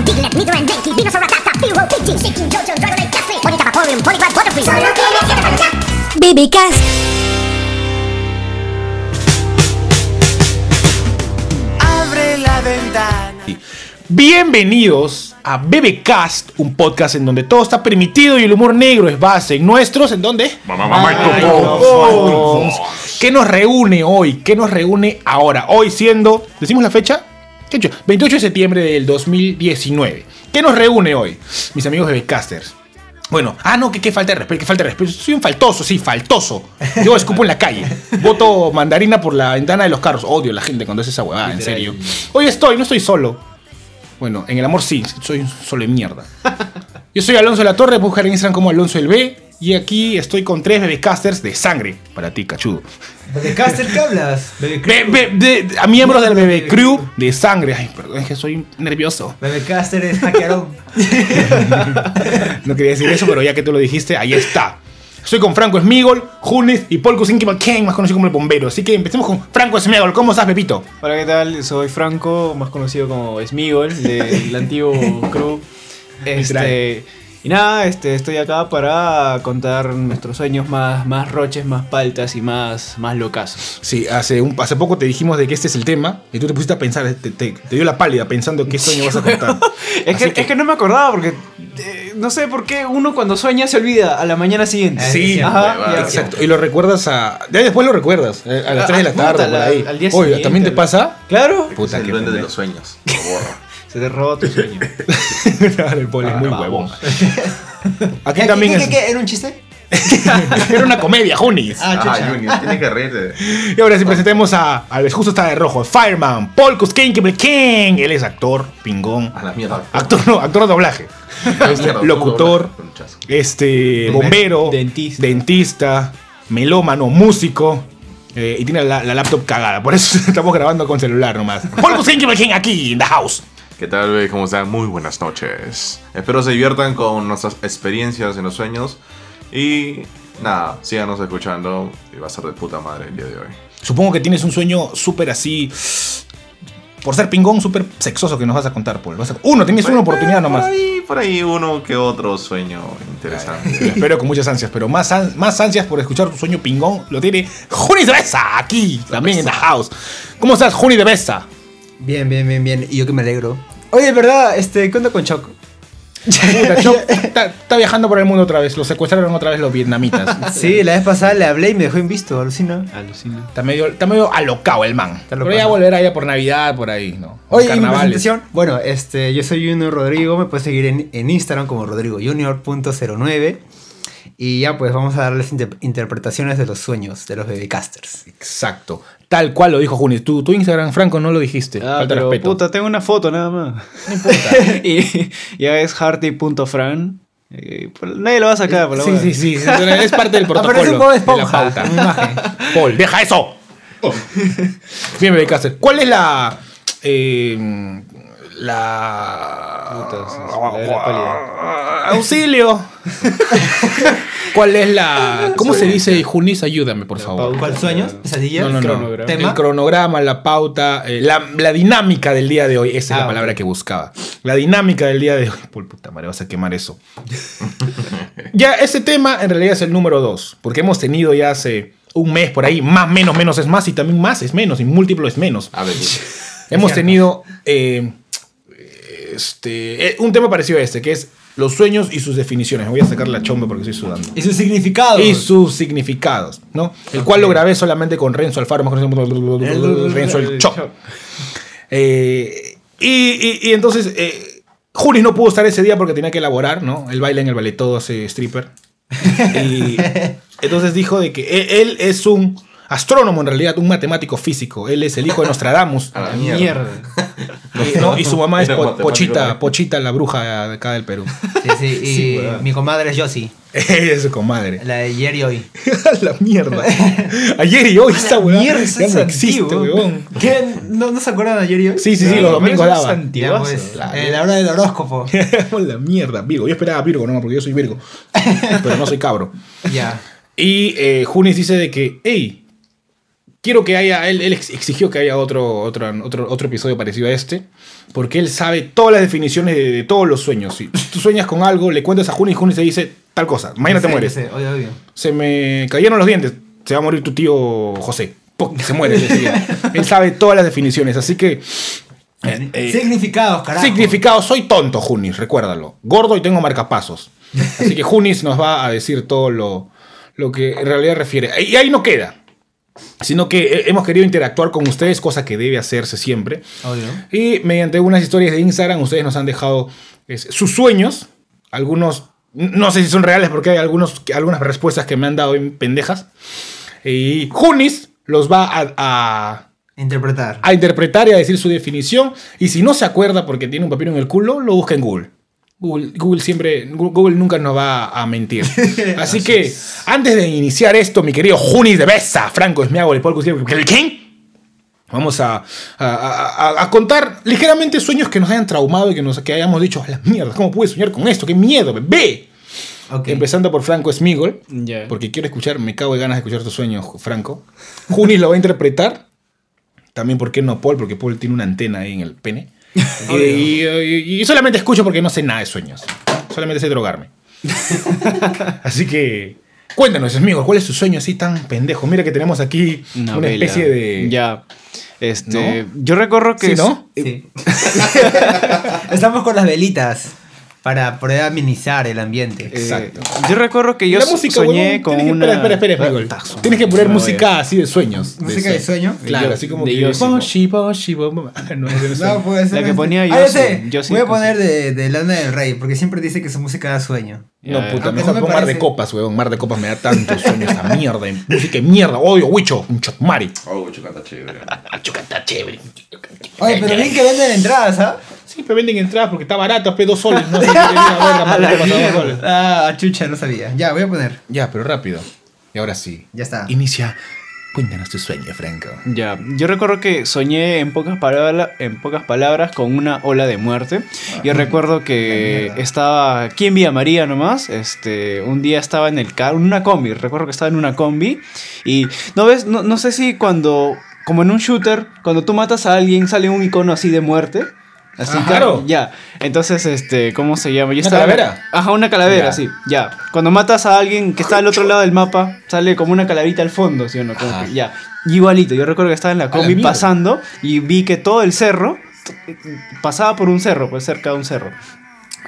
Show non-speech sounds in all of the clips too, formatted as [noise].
Diglett, and Venusaur, Pidgey, Dragonite, Vaporeon, Poliwag, Butterfree, Solo, BBcast. Abre la ventana. Bienvenidos a BBcast, un podcast en donde todo está permitido y el humor negro es base. En nuestros, ¿en dónde? Microphones. ¿Qué nos reúne hoy? ¿Qué nos reúne ahora? Hoy siendo, decimos la fecha, ¿Qué fecha? 28 de septiembre del 2019. ¿Qué nos reúne hoy? Mis amigos BBcasters. Bueno, ah, no, que, que falta de respeto, que falta de respeto. Soy un faltoso, sí, faltoso. Yo escupo en la calle. [laughs] Voto mandarina por la ventana de los carros. Odio a la gente cuando hace esa huevada, en serio. Hoy estoy, no estoy solo. Bueno, en el amor sí, soy un solo de mierda. [laughs] Yo soy Alonso de la Torre, buscar en Instagram como Alonso del B. Y aquí estoy con tres bebecasters de sangre. Para ti, cachudo. ¿De Caster qué hablas? Be- be- de- a miembros del bebé crew de sangre. Ay, perdón, es que soy nervioso. Caster es hackearon. [laughs] No quería decir eso, pero ya que tú lo dijiste, ahí está. Estoy con Franco Smigol, Junis y Paul Kusinki McCain, más conocido como el bombero. Así que empecemos con Franco Smigol. ¿Cómo estás, Pepito? Hola, ¿qué tal? Soy Franco, más conocido como Smigol, del [laughs] antiguo crew. Este, y nada, este, estoy acá para contar nuestros sueños más, más roches, más paltas y más, más locazos. Sí, hace, un, hace poco te dijimos de que este es el tema y tú te pusiste a pensar, te, te- te dio la pálida pensando qué sueño vas a contar. [laughs] Es que, es que no me acordaba porque eh, no sé por qué uno cuando sueña se olvida a la mañana siguiente. Sí, Ajá. Exacto. Y lo recuerdas a. Ya después lo recuerdas, eh, a las Ah, 3 de la puta, tarde, por ahí. al día Oye, siguiente. ¿también te pasa? Claro, Puta, es el qué duende de los sueños. Lo borro. Se te roba tu sueño. Claro, el Paul es muy huevón. [laughs] Aquí ¿Qué, también qué, es. qué, qué? ¿Era un chiste? [laughs] Era una comedia, Junis. Ah, Ah, chucha. Junior, tiene que reírte. Y ahora sí presentemos a. Al justo está de rojo, Fireman, Paul Kuskin King. Él es actor, pingón. A la mierda. Actor, no, actor de doblaje. Este, mierda, locutor, este, bombero, Dentista. dentista, melómano, músico. eh, y tiene la, la laptop cagada. Por eso [laughs] estamos grabando con celular nomás. Paul Kuskin King aquí, in the house. ¿Qué tal, bebé? ¿Cómo están? Muy buenas noches. Espero se diviertan con nuestras experiencias en los sueños. Y nada, síganos escuchando. Y va a ser de puta madre el día de hoy. Supongo que tienes un sueño súper así. Por ser pingón, súper sexoso que nos vas a contar, Paul. Vas a- Uno, tienes una oportunidad Por nomás. ahí, por ahí uno que otro sueño interesante. Lo espero con muchas ansias, pero más, an- más ansias por escuchar tu sueño pingón lo tiene Juni de Besa, aquí, también en the house. ¿Cómo estás, Juni de Besa? Bien, bien, bien, bien. Y yo que me alegro. Oye, ¿verdad? Este, ¿qué onda con Choc? Puta, Choc [laughs] está, está viajando por el mundo otra vez, lo secuestraron otra vez los vietnamitas. [laughs] Sí, la vez pasada le hablé y me dejó en visto, alucina. Alucina. Está medio, está medio alocado el man. Pero alocado. ya volverá ya por Navidad, por ahí, ¿no? Oye, ¿y mi Carnavales. presentación? Bueno, este, yo soy Junior Rodrigo, me puedes seguir en, en Instagram como Rodrigo Junior.09 y ya pues vamos a darles inter- interpretaciones de los sueños de los bebecasters. Exacto. Tal cual lo dijo Juni. Tu, tu Instagram, Franco, no lo dijiste. Ah, Falta pero respeto. puta, tengo una foto nada más. No importa. [laughs] y ya es harty.fran. Eh, pues, nadie lo va a sacar, por la Sí, hueá. sí, sí. Es parte del [laughs] protocolo. Aparece un Bob de la pauta. [laughs] imagen. Paul, deja eso. Bien, Bebé Caster. ¿Cuál es la. eh, la. Auxilio. ¿Cuál es la. ¿Cómo se dice, Junis? Ayúdame, por favor. ¿Cuál sueños? ¿Pesadillas? No, no, no. El cronograma, la pauta, eh, la, la dinámica del día de hoy. Esa es la Ah, palabra que buscaba. La dinámica del día de hoy. Por puta madre, vas a quemar eso. [laughs] ya, ese tema en realidad es el número dos. Porque hemos tenido ya hace un mes por ahí. Más, menos, menos es más. Y también más es menos. Y múltiplo es menos. A ver, Hemos tenido eh, este, eh, un tema parecido a este, que es los sueños y sus definiciones. Me voy a sacar la chomba porque estoy sudando. Y su significado. Y sus significados, ¿no? El cual lo grabé solamente con Renzo Alfaro, conocido como Renzo el Choc. Eh, y, y- y entonces, eh, no pudo estar ese día porque tenía que elaborar, ¿no? Él baila en el ballet todo hace stripper. [laughs] Y entonces dijo de que e- él es un astrónomo en realidad, un matemático físico. Él es el hijo de Nostradamus. a la Mierda. mierda. [laughs] Y, ¿no? y su mamá es Po- Pochita. Pochita, la bruja de acá del Perú. Sí, sí, y Sí, weón. mi comadre es Josie, [laughs] Ella es su comadre. la de ayer y hoy. [laughs] la mierda. Ayer y hoy esta weá. mierda, ya no existe, weón. ¿No, ¿No se acuerdan de ayer y hoy? Sí, sí, sí, los domingos pero eso es daba. Ya, antiguazo. pues, la- eh, la hora del horóscopo. la mierda, Virgo. Yo esperaba Virgo, no, porque yo soy Virgo. Pero no soy cabro. ya. Y eh, Junis dice de que, hey, quiero que haya, él, él ex- exigió que haya otro, otro, otro, otro episodio parecido a este, porque él sabe todas las definiciones de, de todos los sueños. Si tú sueñas con algo, le cuentas a Junis y Junis te dice tal cosa, mañana te mueres. sí. Se me cayeron los dientes, se va a morir tu tío José. Se muere. él sabe todas las definiciones, así que... eh, eh, Significados, carajo. Significado, soy tonto, Junis, recuérdalo. Gordo y tengo marcapasos. Así que Junis nos va a decir todo lo, lo que en realidad refiere. Y ahí no queda. Sino que eh, hemos querido interactuar con ustedes, cosa que debe hacerse siempre. Obvio. Y mediante unas historias de Instagram, ustedes nos han dejado es, sus sueños. Algunos, no sé si son reales porque hay algunos, algunas respuestas que me han dado en pendejas. Y Junis los va a- a Interpretar. a interpretar y a decir su definición. Y si no se acuerda porque tiene un papel en el culo, lo busca en Google. Google, Google siempre, Google nunca nos va a mentir. [laughs] Así que, antes de iniciar esto, mi querido Junis de Besa, Franco Esmiago, el Polco ¿el quién? Vamos a, a- a- a contar ligeramente sueños que nos hayan traumado y que, nos, que hayamos dicho, a la mierda, ¿cómo pude soñar con esto? ¡Qué miedo, bebé! Empezando por Franco Smigol, Ya. porque quiero escuchar, me cago de ganas de escuchar tu sueño, Franco. Junis lo va a interpretar. También, ¿por qué no Paul? Porque Paul tiene una antena ahí en el pene. [laughs] y, y- y solamente escucho porque no sé nada de sueños. Solamente sé drogarme. [laughs] así que, cuéntanos, Smigol, ¿cuál es tu sueño así tan pendejo? Mira que tenemos aquí una, especie de... Ya. Este. Yo recuerdo que. ¿Sí, no? Sí. [laughs] Estamos con las velitas para poder amenizar el ambiente. eh, Exacto. Yo recuerdo que yo la música, soñé con tienes que- una. Espera, espera, espera. Tazo. Tienes que poner música así de sueños. ¿Música de sueño? Claro, Yo- así como de que... Ah, no, ese no No, puede ser. La que este. ponía Ah, yo sé. yo sí, Voy a poner de, de Lana del Rey, porque siempre dice que su música da sueño. No, puta, mejor me pon Mar de parece- Copas, weón. Mar de Copas me da tanto sueño esta mierda. Música de mierda. Odio, Wicho. Un chotmari. Oh, chocata chévere. Chocata chévere. Oye, pero bien que venden entradas, ¿ah? Sí, pero venden entradas porque está barato, pe dos soles. No sé qué. [laughs] Ah, chucha, no sabía. Ya, voy a poner. Ya, pero rápido. Y ahora sí. Ya está. Inicia. Cuéntanos tu sueño, Franco. Ya, yo recuerdo que soñé en pocas, palabras, en pocas palabras con una ola de muerte. Yo recuerdo que estaba aquí en Villa María nomás. Este, un día estaba en el carro, en una combi. Recuerdo que estaba en una combi. Y no ves, no, no sé si cuando, como en un shooter, cuando tú matas a alguien sale un icono así de muerte. Así Claro. Ya. Entonces, este, ¿cómo se llama? Yo ¿Una estaba- calavera? Ajá, una calavera, Ya. sí. Ya. Cuando matas a alguien que está al otro lado del mapa, sale como una calaverita al fondo, ¿sí o no? Como que- ya. Igualito, yo recuerdo que estaba en la combi pasando y vi que todo el cerro pasaba por un cerro, pues cerca de un cerro.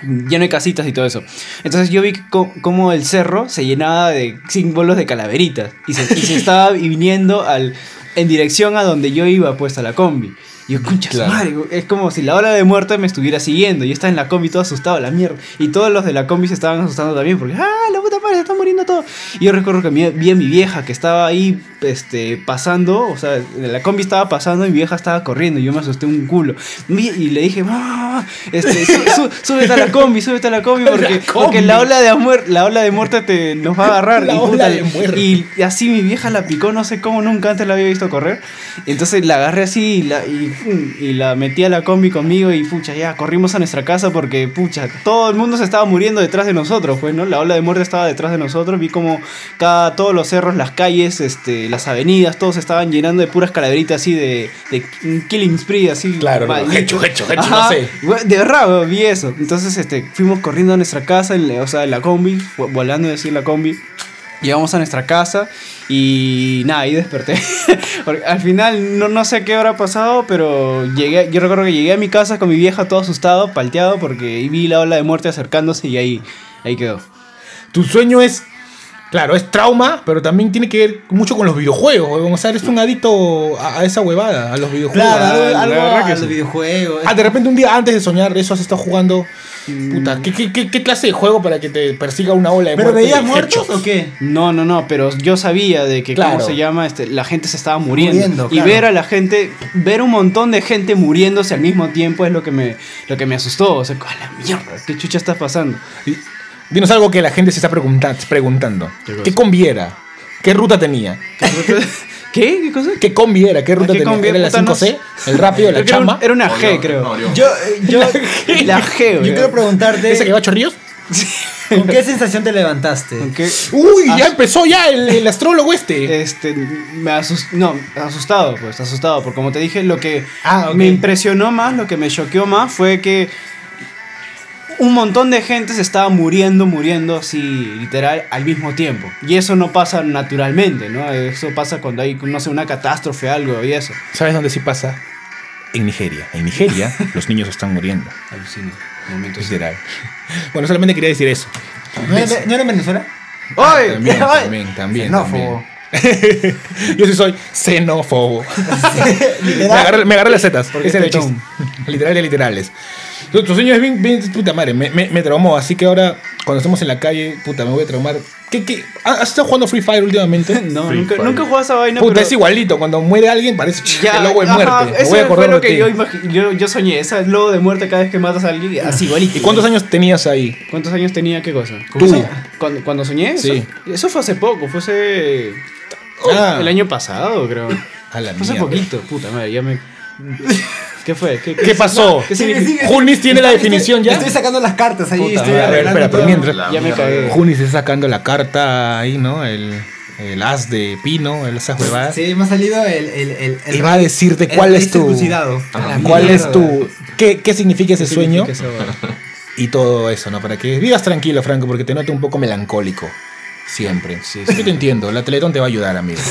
Lleno de casitas y todo eso. Entonces yo vi cómo el cerro se llenaba de símbolos de calaveritas y se, y se [laughs] estaba viniendo al, en dirección a donde yo iba, pues a la combi. Y yo, concha su Claro. madre, es como si la ola de muerte me estuviera siguiendo. Yo estaba en la combi todo asustado, la mierda. Y todos los de la combi se estaban asustando también porque, ¡ah, la puta madre, se está muriendo todo! Y yo recuerdo que mi- vi a mi vieja que estaba ahí este, pasando, o sea, la combi estaba pasando y mi vieja estaba corriendo. Y yo me asusté un culo. Y le dije, ¡ah! Este, su- su- [laughs] súbete a la combi, súbete a la combi porque, porque la ola de muerte, la ola de muerte te, nos va a agarrar. La y, así mi vieja la picó, no sé cómo, nunca antes la había visto correr. Entonces la agarré así y la, y, y la metí a la combi conmigo y pucha, ya corrimos a nuestra casa porque pucha, todo el mundo se estaba muriendo detrás de nosotros, pues, ¿no? La ola de muerte estaba detrás de nosotros, vi como cada, todos los cerros, las calles, este, las avenidas, todos estaban llenando de puras calaveritas así de, de killing spree, así. Claro, hecho, hecho, hecho, no sé. De verdad, vi eso. Entonces, este, fuimos corriendo a nuestra casa, en o sea, en la combi, vo- volando así en la combi. Llegamos a nuestra casa y nada, ahí desperté. [laughs] Porque al final no, no sé qué habrá pasado, pero llegué, yo recuerdo que llegué a mi casa con mi vieja todo asustado, palteado, porque vi la ola de muerte acercándose y ahí, ahí quedó. Tu sueño es. Claro, es trauma, pero también tiene que ver mucho con los videojuegos. O sea, eres un adicto a, a esa huevada, a los videojuegos. Claro, algo, algo a los videojuegos. Ah, de repente un día antes de soñar eso has estado jugando. Puta, ¿qué, qué, qué, qué clase de juego para que te persiga una ola de ¿Pero muerte veías de muertos headshots? o qué? No, no, no, pero yo sabía de que, Claro. ¿cómo se llama? Este, la gente se estaba muriendo. Muriendo, y claro. ver a la gente, ver un montón de gente muriéndose al mismo tiempo es lo que me, lo que me asustó. O sea, ¡a la mierda! ¿Qué chucha está pasando? Dinos algo que la gente se está pregunta- preguntando. ¿Qué combi era? ¿Qué ruta tenía? ¿Qué? ¿Qué cosa? ¿Qué combi era? ¿Qué ruta ¿Qué tenía? combi? ¿Era la Puta, no 5C? sé. ¿El rápido? ¿La era un- chamba? Era una G, creo. no, Orión. Yo, eh, yo, [laughs] La G, yo quiero preguntarte. ¿Esa que va a Chorrillos? ¿Con qué sensación te levantaste? Uy, ya empezó ya el, el astrólogo este. Este, me asus- no, asustado, pues, asustado, porque como te dije, lo que Ah, me impresionó más, lo que me choqueó más fue que un montón de gente se estaba muriendo, muriendo así, literal, al mismo tiempo. Y eso no pasa naturalmente, ¿no? Eso pasa cuando hay, no sé, una catástrofe, algo y eso. ¿Sabes dónde sí pasa? En Nigeria. En Nigeria [laughs] los niños están muriendo. Alucina. Momentos. Literal. Bueno, solamente quería decir eso. ¿No era, no era en Venezuela? ¡Ay! También, ¡Ay! también, también. Xenófobo. también. [laughs] Yo sí soy xenófobo. [laughs] me, agarré, me agarré las setas. Porque era el es chiste. Literal de literales. Tu, tu sueño es bien, bien, puta madre, me, me, me traumó. Así que ahora, cuando estemos en la calle, puta, me voy a traumar. ¿Qué, qué? ¿Has estado jugando Free Fire últimamente? [laughs] No, Free nunca, Fire. nunca he jugado esa vaina, Puta, pero... es igualito. Cuando muere alguien, parece Ya, [laughs] el lobo de ajá, muerte. Me eso voy a fue lo que yo, imagi- yo, yo soñé, ese lobo de muerte cada vez que matas a alguien, así igualito. ¿Y cuántos años tenías ahí? ¿Cuántos años tenía qué cosa? Tú. ¿Cuando, cuando soñé? Sí. Eso, eso fue hace poco, fue hace... Ah. El año pasado, creo. [laughs] A la Fue hace poquito, puta madre, ya me... ¿Qué fue? ¿Qué, ¿Qué pasó? ¿Qué significa? ¿Junis tiene la definición ya? Estoy sacando las cartas ahí. Puta estoy. A ver, espera, pero mientras. La Ya me cagué. Junis está sacando la carta ahí, ¿no? El, el as de pino, el esas huevadas. Sí, me ha salido el. el, el, el Y va a decirte cuál es tu. la ¿Cuál es tu. ¿Qué, qué significa ese ¿Qué sueño? significa vaina? [laughs] Y todo eso, ¿no? Para que vivas tranquilo, Franco, porque te noto un poco melancólico. Siempre. Sí, Yo te entiendo. La Teletón te va a ayudar, amigo. [laughs]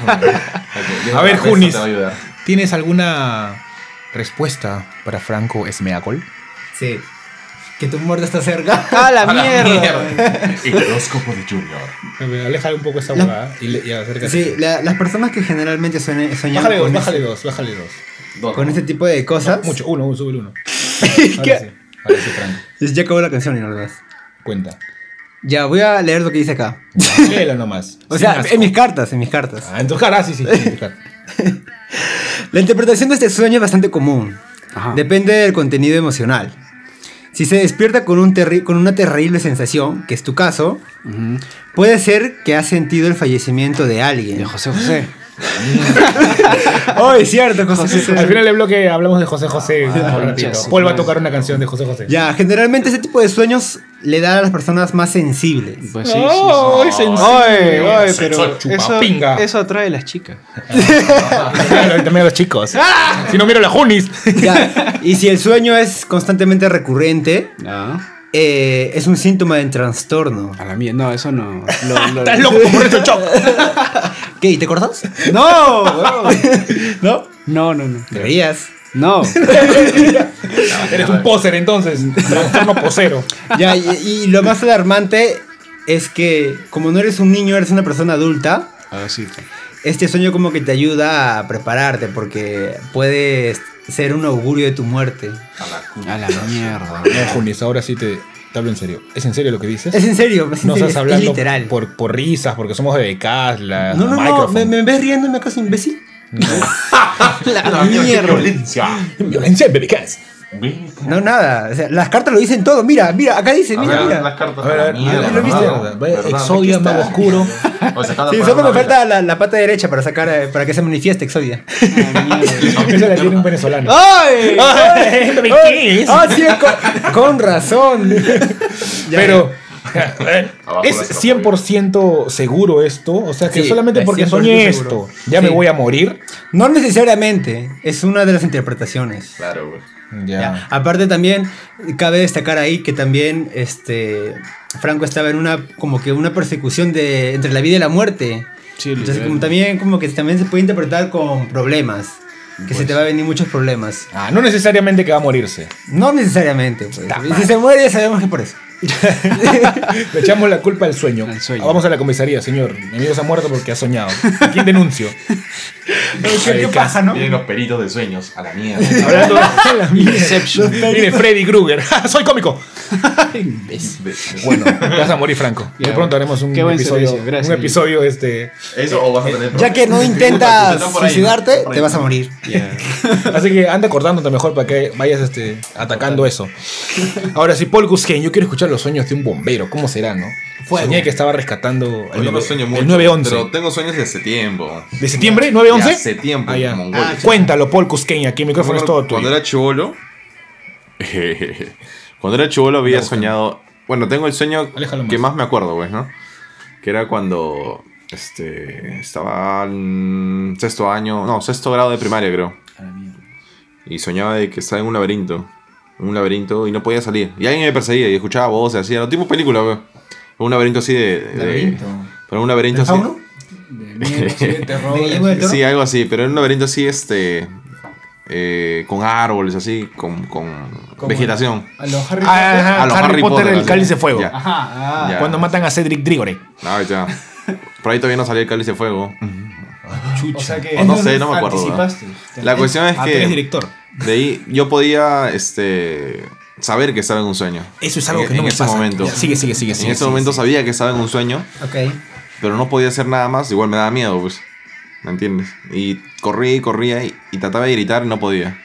Ok, A ver, eso Junis. ¿Tienes alguna respuesta para Franco Esmeacol? Sí. Que tu muerte está cerca. ¡Ah, la [laughs] A la mierda! El horóscopo de Junior. A Aléjale un poco esa huevada y, y acércate. Sí, la- las personas que generalmente sueñan, soñan Bájale dos, con, bájale ese, dos, bájale dos. Dos. con ese tipo de cosas. Mucho, uno, uno, sube uno. [laughs] ¿Qué? Ahora sí, ahora sí, Franco. Ya acabó la canción y no lo ves. Cuenta. Ya, voy a leer lo que dice acá. Léelo nomás. [laughs] O sea, asco. en mis cartas, en mis cartas. Ah, en tus caras, sí, sí. en tus caras. La interpretación de este sueño es bastante común. Ajá. Depende del contenido emocional. Si se despierta con, un con una terrible sensación, que es tu caso, puede ser que has sentido el fallecimiento de alguien. De José José. [laughs] Oh, es cierto, José. Al final del bloque hablamos de José José. Paul va a tocar una canción de José José. Ya, generalmente ese tipo de sueños le da a las personas más sensibles. Pues sí, sí, Oh, sí. es sensible. Ay, ay, Soy- pero eso, eso atrae a las chicas. También [laughs] también a los chicos. Si no, miro la Junis. Ya, y si el sueño es constantemente recurrente, No. eh, es un síntoma de trastorno. A la mía, no, eso no. Lo- [laughs] lo- Estás loco como Reto Choc. ¿Qué? ¿Y te acordás? [laughs] No. ¿No? no, no, no. Deberías. [laughs] No. Eres un poser entonces. Trastorno posero. Ya, y, y lo más alarmante es que como no eres un niño, eres una persona adulta, Ah, sí. este sueño como que te ayuda a prepararte porque puede ser un augurio de tu muerte. A la mierda. No, Junis, ahora sí te, te hablo en serio. ¿Es en serio lo que dices? Es en serio, es, en no serio, estás es- hablando es literal. Por, por risas, porque somos de becas, la No, no, no. ¿me, me ves riendo me acaso imbécil? [laughs] [laughs] La mierda. violencia. Violencia en becas. No, nada, o sea, las cartas lo dicen todo, mira, mira, acá dice, mira, ver, mira. las cartas. A ver, a ver, mierda, ¿lo viste? ¿no? Vaya, ¿Verdad? Exodia, mago oscuro. O sea, cada Sí, solo me falta la, la pata derecha para sacar, eh, para que se manifieste Exodia. Esa la tiene un venezolano. ¡Ay! [laughs] Ay. ¡Ah, sí! Con, con razón. Es las 100% seguro esto. O sea que Sí, solamente porque 100% soñé seguro. esto, ya me Sí. voy a morir. No necesariamente, es una de las interpretaciones. Claro, güey. Ya. Aparte también cabe destacar ahí que también este Franco estaba en una como que una persecución de entre la vida y la muerte. Sí, Entonces como también como que también se puede interpretar con problemas, que se te va a venir muchos problemas. Ah, no necesariamente que va a morirse. No necesariamente, pues. Si se muere ya sabemos que por eso. [laughs] Le echamos la culpa al sueño. Al sueño. Ah, Vamos a la comisaría, señor. Mi amigo se ha muerto porque ha soñado. ¿A quién denuncio? [laughs] ¿Qué pasa, no? Vienen los peritos de sueños. A la mierda. [laughs] Hablando de Inception. Mire, Freddy Krueger. ¡Soy cómico! De- Bueno, te vas a morir, Franco. Muy pronto haremos un qué buen episodio. gracias. Un episodio este. Eso o vas a tener. Ya que no intentas suicidarte, te vas a morir. Así que anda acordándote mejor para que vayas este, atacando eso. Ahora, si Paul Gusgen, yo quiero escuchar los sueños de un bombero. ¿Cómo será, no? Fuego. Soñé que estaba rescatando el, Yo no nueve- sueño el mucho. 911. Pero tengo sueños de hace tiempo. ¿De septiembre? De ¿911? hace tiempo, Ah, ya. Mongolia. Cuéntalo, Paul Cusqueñ, aquí el micrófono es todo Cuando tuyo. era chivolo. [laughs] Cuando era chivolo había soñado Bueno, tengo el sueño Aléjalo que más. más me acuerdo, pues, ¿no? Que era cuando este, estaba en sexto año, no, sexto grado de primaria, creo. Y soñaba de que estaba en un laberinto. En un laberinto y no podía salir. Y alguien me perseguía y escuchaba voces así, era tipo película, pues. Un laberinto así de. de- ¿Laberinto? pero un laberinto ¿De así. fauno? Sí, algo así, pero en un laberinto así, este. eh, con árboles, así, con, con vegetación. A los Harry Ah, ajá, A los Harry, Harry Potter, Potter, el así. cáliz de fuego. Ya. Ajá, ah. Ya. Cuando matan a Cedric Diggory. Ah, ya. Por ahí todavía no salía el cáliz de fuego. O sea que O no sé, no me acuerdo. La cuestión es Ah, que director. De ahí yo podía este, saber que estaba en un sueño. Eso es algo En- que no en me ese pasa. momento. Ya, sigue, sigue, sigue. En sigue, ese sigue, momento sigue. sabía que estaba en un sueño, Ok. pero no podía hacer nada más. Igual me daba miedo, pues. ¿Me entiendes? Y corría y corría y, y trataba de gritar y no podía.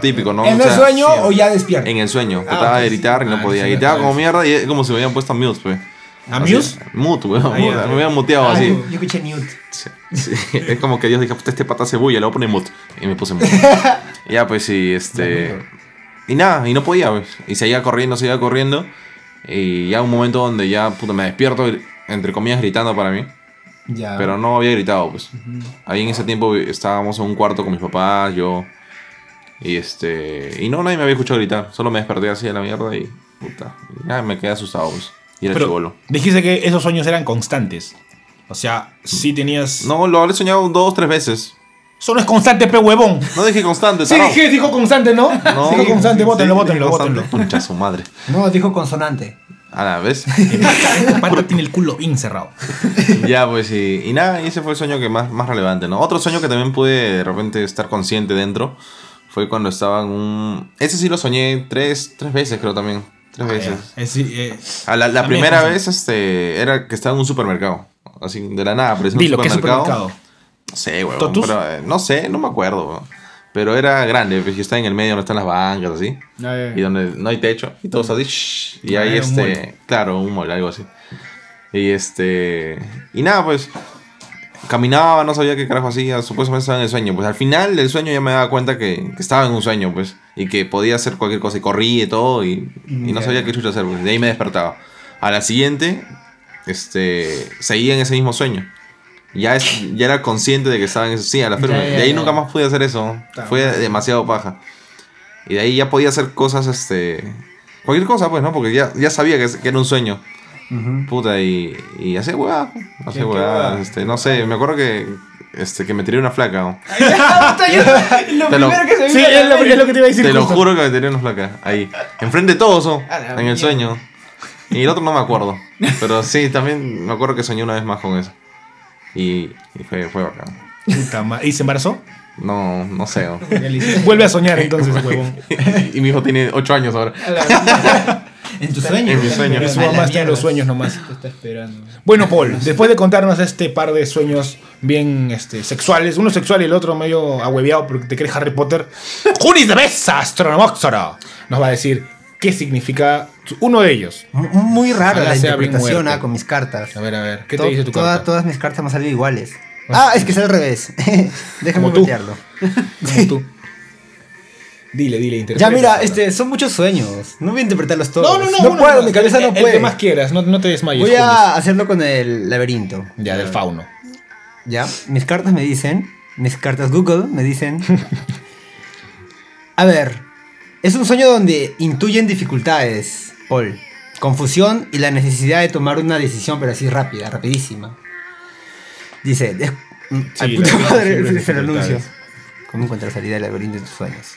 Típico, ¿no? ¿En O el sueño o ya despierto? En el sueño. Ah, Trataba de gritar y no Ah, podía. sí, Gritaba como mierda y es como si me habían puesto mute, pues. ¿A Muse? Mute, weón. Me habían muteado Ah, así. yo, yo escuché Newt. Sí, sí. Es como que Dios dijo, "Puta, este pata se bulla, le voy a poner mute. Y me puse mute. y [laughs] ya, pues sí, este. Y nada, y no podía, pues. Y seguía corriendo, seguía corriendo. Y ya un momento donde ya, puta, me despierto, entre comillas, gritando para mí. Ya. Pero no había gritado, pues. Ahí en ese tiempo estábamos en un cuarto con mis papás, yo. Y este. Y no, nadie me había escuchado gritar. Solo me desperté así de la mierda y. Puta. Y ya me quedé asustado, pues. Y era Pero chivolo. dijiste que esos sueños eran constantes. O sea, si tenías. No, lo habré soñado dos, tres veces. Eso no es constante, pe huevón. No dije constante, Sí, tarao. dije, dijo constante, ¿no? No, dijo constante, bótenlo, bótenlo, bótenlo. Concha su madre. No, dijo consonante. A la vez. [laughs] El pata tiene el culo bien cerrado. ya, pues y, y nada, y ese fue el sueño que más, más relevante, ¿no? Otro sueño que también pude de repente estar consciente dentro fue cuando estaba en un. Ese sí lo soñé tres, tres veces, creo también. Tres veces. Es decir, eh, A la, primera es vez este, era que estaba en un supermercado. Así, de la nada, apareció en un dilo, ¿qué es supermercado. No sé, weón. ¿Totus? Pero, eh, no sé, no me acuerdo, weón. Pero era grande, pues, y está en el medio donde están las bancas, así. Ah. Y donde no hay techo. Y todos así. shh, y Ah, ahí este. mall. Claro, un mall, algo así. Y este. Y nada, pues. Caminaba, no sabía qué carajo hacía. Supuestamente estaba en el sueño. Pues al final del sueño ya me daba cuenta que, que estaba en un sueño, pues. Y que podía hacer cualquier cosa. Y corría y todo. Y, y no sabía qué chucha hacer, pues. De ahí me despertaba. A la siguiente. Este. Seguía en ese mismo sueño. Ya, es, ya era consciente de que estaba en eso. Sí, a la firme. Ya, ya, de ahí ya. nunca más pude hacer eso. Fue demasiado paja. Y de ahí ya podía hacer cosas, este. Cualquier cosa, pues, ¿no? Porque ya, ya sabía que, que era un sueño. Puta, y, y huevadas. Hacía qué huevadas. huevadas? Este, no sé, me acuerdo que. Este, que me tiré una flaca. ¿no? [laughs] [laughs] lo Te lo- primero que se Sí, es lo, mente. es lo que te iba a decir. Te lo juro que me tiré una flaca. Ahí. Enfrente de todos, ¿no? En el sueño. Y el otro no me acuerdo. Pero sí, también me acuerdo que soñé una vez más con eso. Y, y fue, fue bacán. ¿Y se embarazó? No, no sé. ¿no? [laughs] Vuelve a soñar entonces, huevón. y mi hijo tiene 8 años ahora. En tu sueño. En mi sueño. Pero su mamá está en los sueños nomás. Te está esperando. Bueno, Paul, después de contarnos este par de sueños bien este, sexuales, uno sexual y el otro medio ahueviado porque te crees Harry Potter, [laughs] Junis de Besa, Astronomoxora, nos va a decir qué significa uno de ellos. M- Muy rara Ojalá la interpretación ah, con mis cartas. A ver, a ver, ¿qué te To- dice tu toda- carta? Todas mis cartas me han salido iguales. Ah, es que es al revés. [laughs] Déjame Como tú. voltearlo. Como tú. Dile, dile, Ya interpreta. mira, este, son muchos sueños. No voy a interpretarlos todos. No, no, no. No uno puedo, mi cabeza el- no el puede. que más quieras, no, no te desmayes. Voy a hacerlo con el laberinto. Ya, del fauno. Ya, mis cartas me dicen, mis cartas Google me dicen. A ver, es un sueño donde intuyen dificultades, Paul, confusión y la necesidad de tomar una decisión, pero así rápida, rapidísima. Dice, Sí, ay, puta madre, es [laughs] el anuncio. ¿Cómo encontrar salida del laberinto de tus sueños?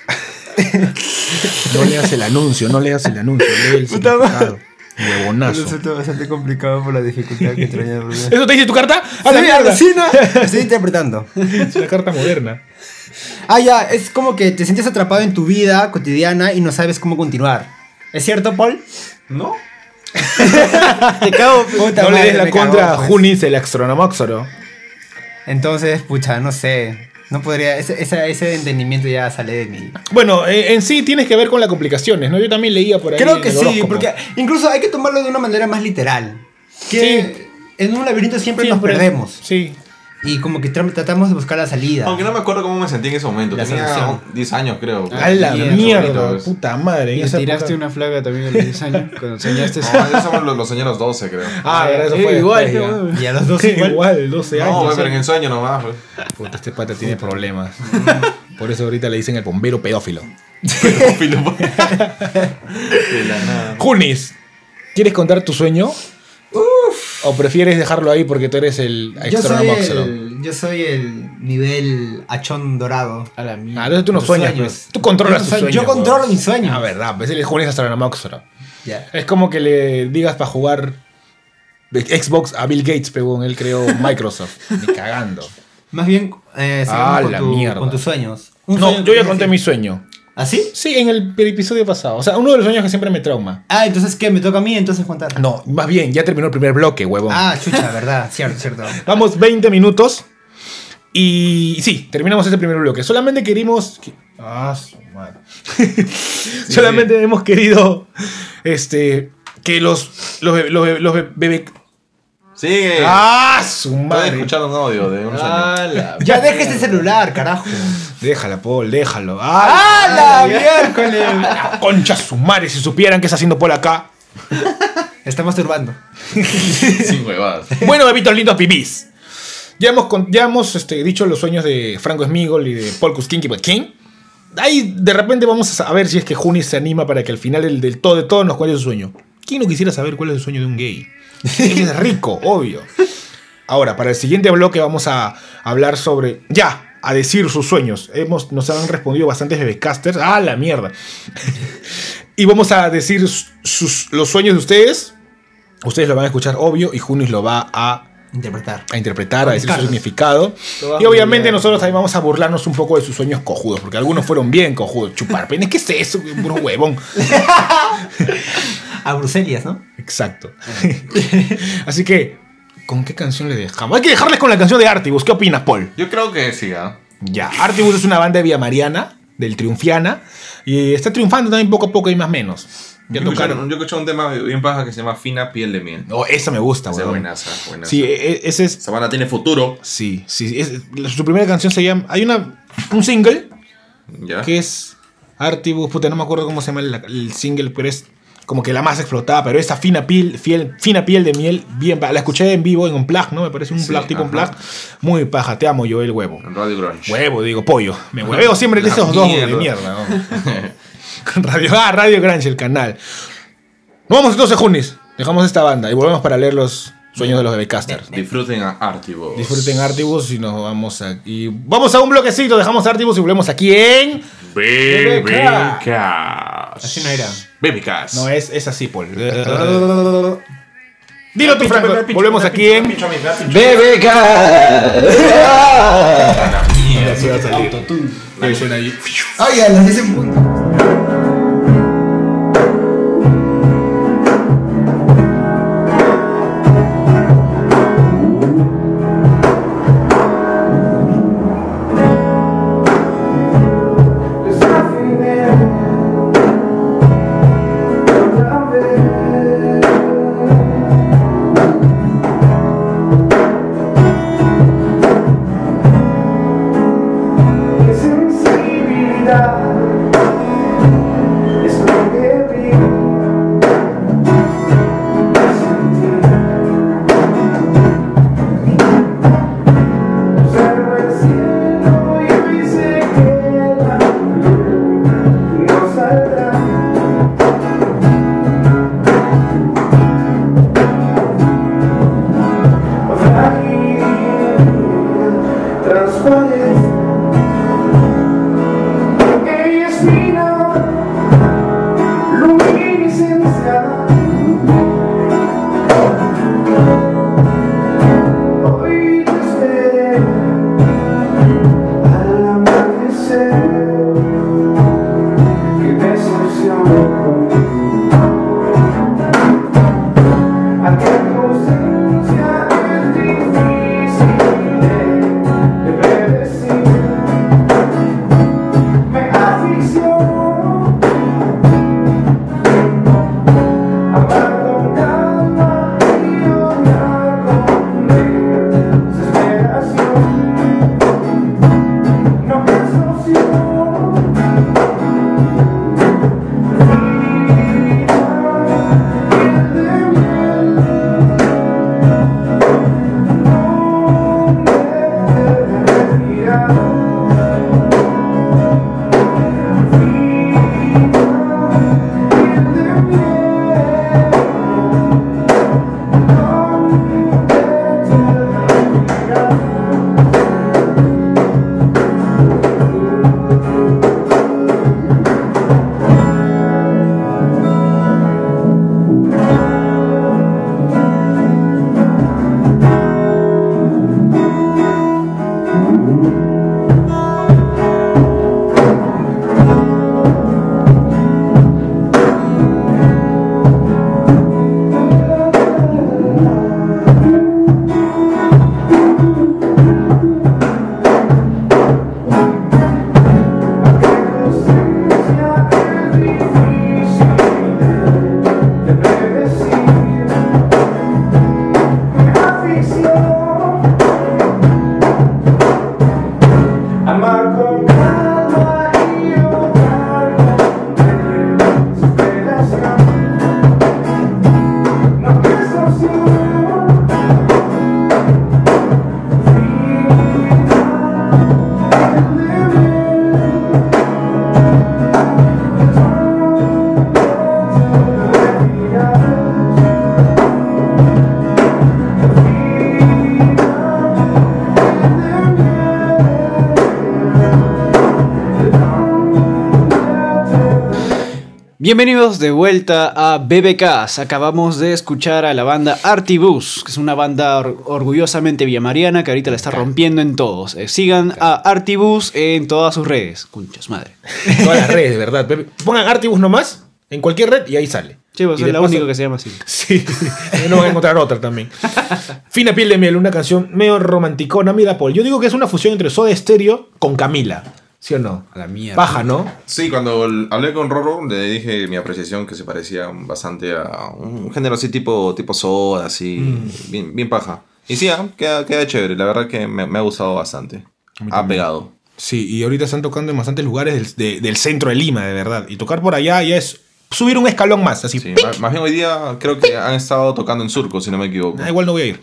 No leas el anuncio, no leas el anuncio, lee el significado. Huevonazo. Resulta bastante complicado por la dificultad que trae el [laughs] ¿Eso te dice tu carta? ¡A la Sí, mierda! alucina. [laughs] Estoy interpretando. Es una carta moderna. Ah, ya, es como que te sientes atrapado en tu vida cotidiana y no sabes cómo continuar. ¿Es cierto, Paul? ¿No? [laughs] Te cago, puta no le madre, des la contra a pues. Junis, el astronomóxoro. Entonces, pucha, no sé. No podría. Ese, ese, ese entendimiento ya sale de mí. Bueno, eh, en sí tienes que ver con las complicaciones, ¿no? Yo también leía por ahí. Creo que sí, porque incluso hay que tomarlo de una manera más literal. Que en un laberinto siempre, Siempre- nos perdemos. Sí. Y como que tra- tratamos de buscar la salida. Aunque no me acuerdo cómo me sentí en ese momento. La Tenía solución. 10 años, creo. A la mierda, mierda, puta madre. Y esa tiraste época- una flaga también a los 10 años cuando enseñaste No, eso los, los señores 12, creo. Ah, eso Eh, fue igual, después, ya. ¿no? Y a los dos igual, igual. 12 No, años. güey, pero en el sueño nomás. Pues. Puta, este pata tiene problemas. [laughs] Por eso ahorita le dicen el bombero pedófilo. [laughs] De la nada. Junis, ¿quieres contar tu sueño? ¿O prefieres dejarlo ahí porque tú eres el Yo soy, el, yo soy el nivel achón dorado. A la mierda. Ah, entonces tú no sueñas, sueños. pues. Tú controlas Yo tus sueños. yo controlo weón. mis sueños. Ah, verdad, pues él es Junis Astronomoxero. Ya. Es como que le digas para jugar Xbox a Bill Gates, pero él creó Microsoft. [laughs] Ni cagando. Más bien, eh, Ah, con, la tu- mierda. con tus sueños. Un No, sueño yo ya conté mi sueño. ¿Ah, sí? Sí, en el episodio pasado. O sea, uno de los sueños que siempre me trauma. Ah, entonces, ¿qué? ¿Me toca a mí entonces contar? No, más bien, ya terminó el primer bloque, huevón. Ah, chucha, verdad. Cierto, cierto. [laughs] Vamos 20 minutos. Y sí, terminamos este primer bloque. Solamente querimos. Ah, su madre. [laughs] Solamente hemos querido. Este. Que los. Los, los, los be- bebé. Sigue. ¡Ah! Su Estoy madre. escuchando un audio de un sueño. Ah, la Ya deja este celular, carajo. Déjala, Paul, déjalo. ¡Ah! ¡Ah, [laughs] la miércoles! Concha su madre, si supieran qué está haciendo Paul acá. Está masturbando. [laughs] Sin huevadas. Bueno, bebitos lindos pipis. Ya hemos, con- ya hemos este, dicho los sueños de Franco Smigol y de Paul Kuskinki King. Ahí de repente vamos a ver si es que Junis se anima para que al final del, del todo de todo nos cuente su sueño. ¿Quién no quisiera saber cuál es el sueño de un gay? Es rico, obvio. Ahora, para el siguiente bloque vamos a hablar sobre. Ya, a decir sus sueños. Hemos, nos han respondido bastantes bebecasters. ¡Ah, la mierda! [laughs] y vamos a decir sus, los sueños de ustedes. Ustedes lo van a escuchar, obvio, y Junis lo va a Interpretar. a interpretar, a decir su significado. Y obviamente nosotros también vamos a burlarnos un poco de sus sueños cojudos, porque algunos fueron bien cojudos. Chupar penes, ¿qué es eso? Puro huevón. [laughs] A Bruselias, ¿no? Exacto. [laughs] Así que, ¿con qué canción le dejamos? Hay que dejarles con la canción de Artibus. ¿Qué opinas, Paul? Yo creo que siga. Ya, Artibus es una banda de Vía Mariana, del Triunfiana, y está triunfando también poco a poco y más menos. Ya Yo escuché, yo escuché un tema bien paja que se llama Fina Piel de Miel. Oh, esa me gusta, Esa es weón. buenaza, buenaza. Sí, e- e- ese es Esa banda tiene futuro. Sí, sí, es- su primera canción se llama. Hay una. un single ¿Ya? que es Artibus, puta, no me acuerdo cómo se llama el, el single, pero es como que la más explotada, pero esa fina piel, fiel, fina piel de miel, bien, la escuché en vivo en un plug, ¿no? Me parece un Sí, plug, tipo un plug, muy paja, te amo yo el huevo. Radio Grunge. Huevo, digo, pollo. Me hueveo siempre de esos dos de mierda. ¿no? [laughs] Radio, ah, Radio Grange, el canal. Nos vamos entonces, Junis. Dejamos esta banda y volvemos para leer los sueños de los bebecasters. Disfruten a Artibus. Disfruten Artibus y nos vamos a. Y vamos a un bloquecito, dejamos Artibus y volvemos aquí en. Bebecast. Así no era. Bebecast. No, es, es así, Paul. [laughs] Dilo tú, Franco. Volvemos aquí en. BBK. [laughs] Suena ahí. Ay, a las 10 en punto. Bienvenidos de vuelta a BBKs. Acabamos de escuchar a la banda Artibus, que es una banda or- orgullosamente villamariana que ahorita la está rompiendo en todos. Eh, sigan a Artibus en todas sus redes. Conchas madre. Todas las redes, de verdad. Pongan Artibus nomás en cualquier red y ahí sale. Sí, pues Y es la única que se llama así. Sí, [laughs] no van a encontrar otra también. Fina piel de miel, una canción medio romanticona. Mira, Paul, yo digo que es una fusión entre Soda Stereo con Camila. ¿Sí o no? A la mierda. Baja, ¿no? Sí, cuando hablé con Roro, le dije mi apreciación que se parecía bastante a un género así tipo, tipo soda, así, Mm. bien, bien paja. Y sí, ah, queda, queda chévere, la verdad que me, me ha gustado bastante. Ha pegado. Sí, y ahorita están tocando en bastantes lugares del, de- del centro de Lima, de verdad. Y tocar por allá ya es subir un escalón más, así. Sí, más, más bien hoy día creo que han estado tocando en Surco, si no me equivoco. Ah, igual no voy a ir.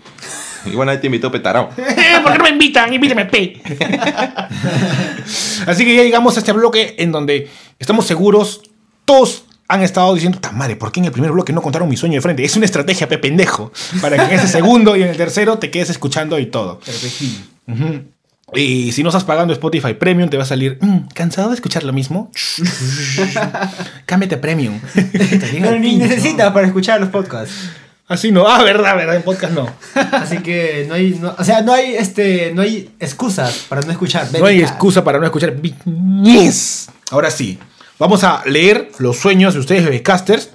[laughs] Igual nadie te invitó Petarao. [laughs] ¿Por qué no me invitan? Invítame, pe. [laughs] Así que ya llegamos a este bloque en donde estamos seguros, todos han estado diciendo, ¡ta madre! ¿Por qué en el primer bloque no contaron mi sueño de frente? Es una estrategia, pe pendejo, para que en ese segundo y en el tercero te quedes escuchando y todo. Ujú. Y si no estás pagando Spotify Premium, te va a salir, "Mm, ¿cansado de escuchar lo mismo? Cámbiate a Premium. Pero ni necesitas para escuchar los podcasts. Así no, ah, verdad, verdad, en podcast no. Así que no hay, no- o sea, no hay, este, no hay excusas para no escuchar. No hay excusa para no escuchar Yes. Ahora sí, vamos a leer los sueños de ustedes, bebecasters.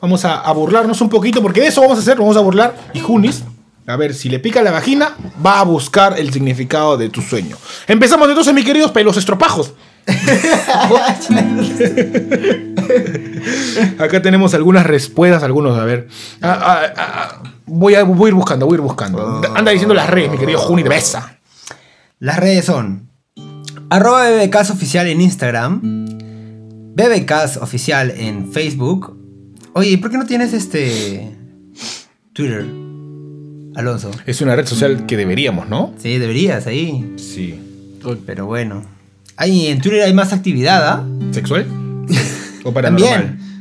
Vamos a, a burlarnos un poquito, porque de eso vamos a hacer, vamos a burlar. Y Junis, a ver, si le pica la vagina, va a buscar el significado de tu sueño. Empezamos entonces, mis queridos pelos estropajos. [laughs] [laughs] [laughs] Acá tenemos algunas respuestas, algunos, a ver. Ah, ah, ah, voy, a, voy a ir buscando, voy a ir buscando. Anda diciendo las redes, mi querido Juni de Besa. Las redes son arroba BBKs oficial en Instagram, BBKs oficial en Facebook. Oye, ¿y por qué no tienes este Twitter, Alonso? Es una red social que deberíamos, ¿no? Sí, deberías ahí. Sí. Pero bueno. Ahí en Twitter hay más actividad, ¿ah? ¿Sexual? [laughs] ¿O paranormal? También.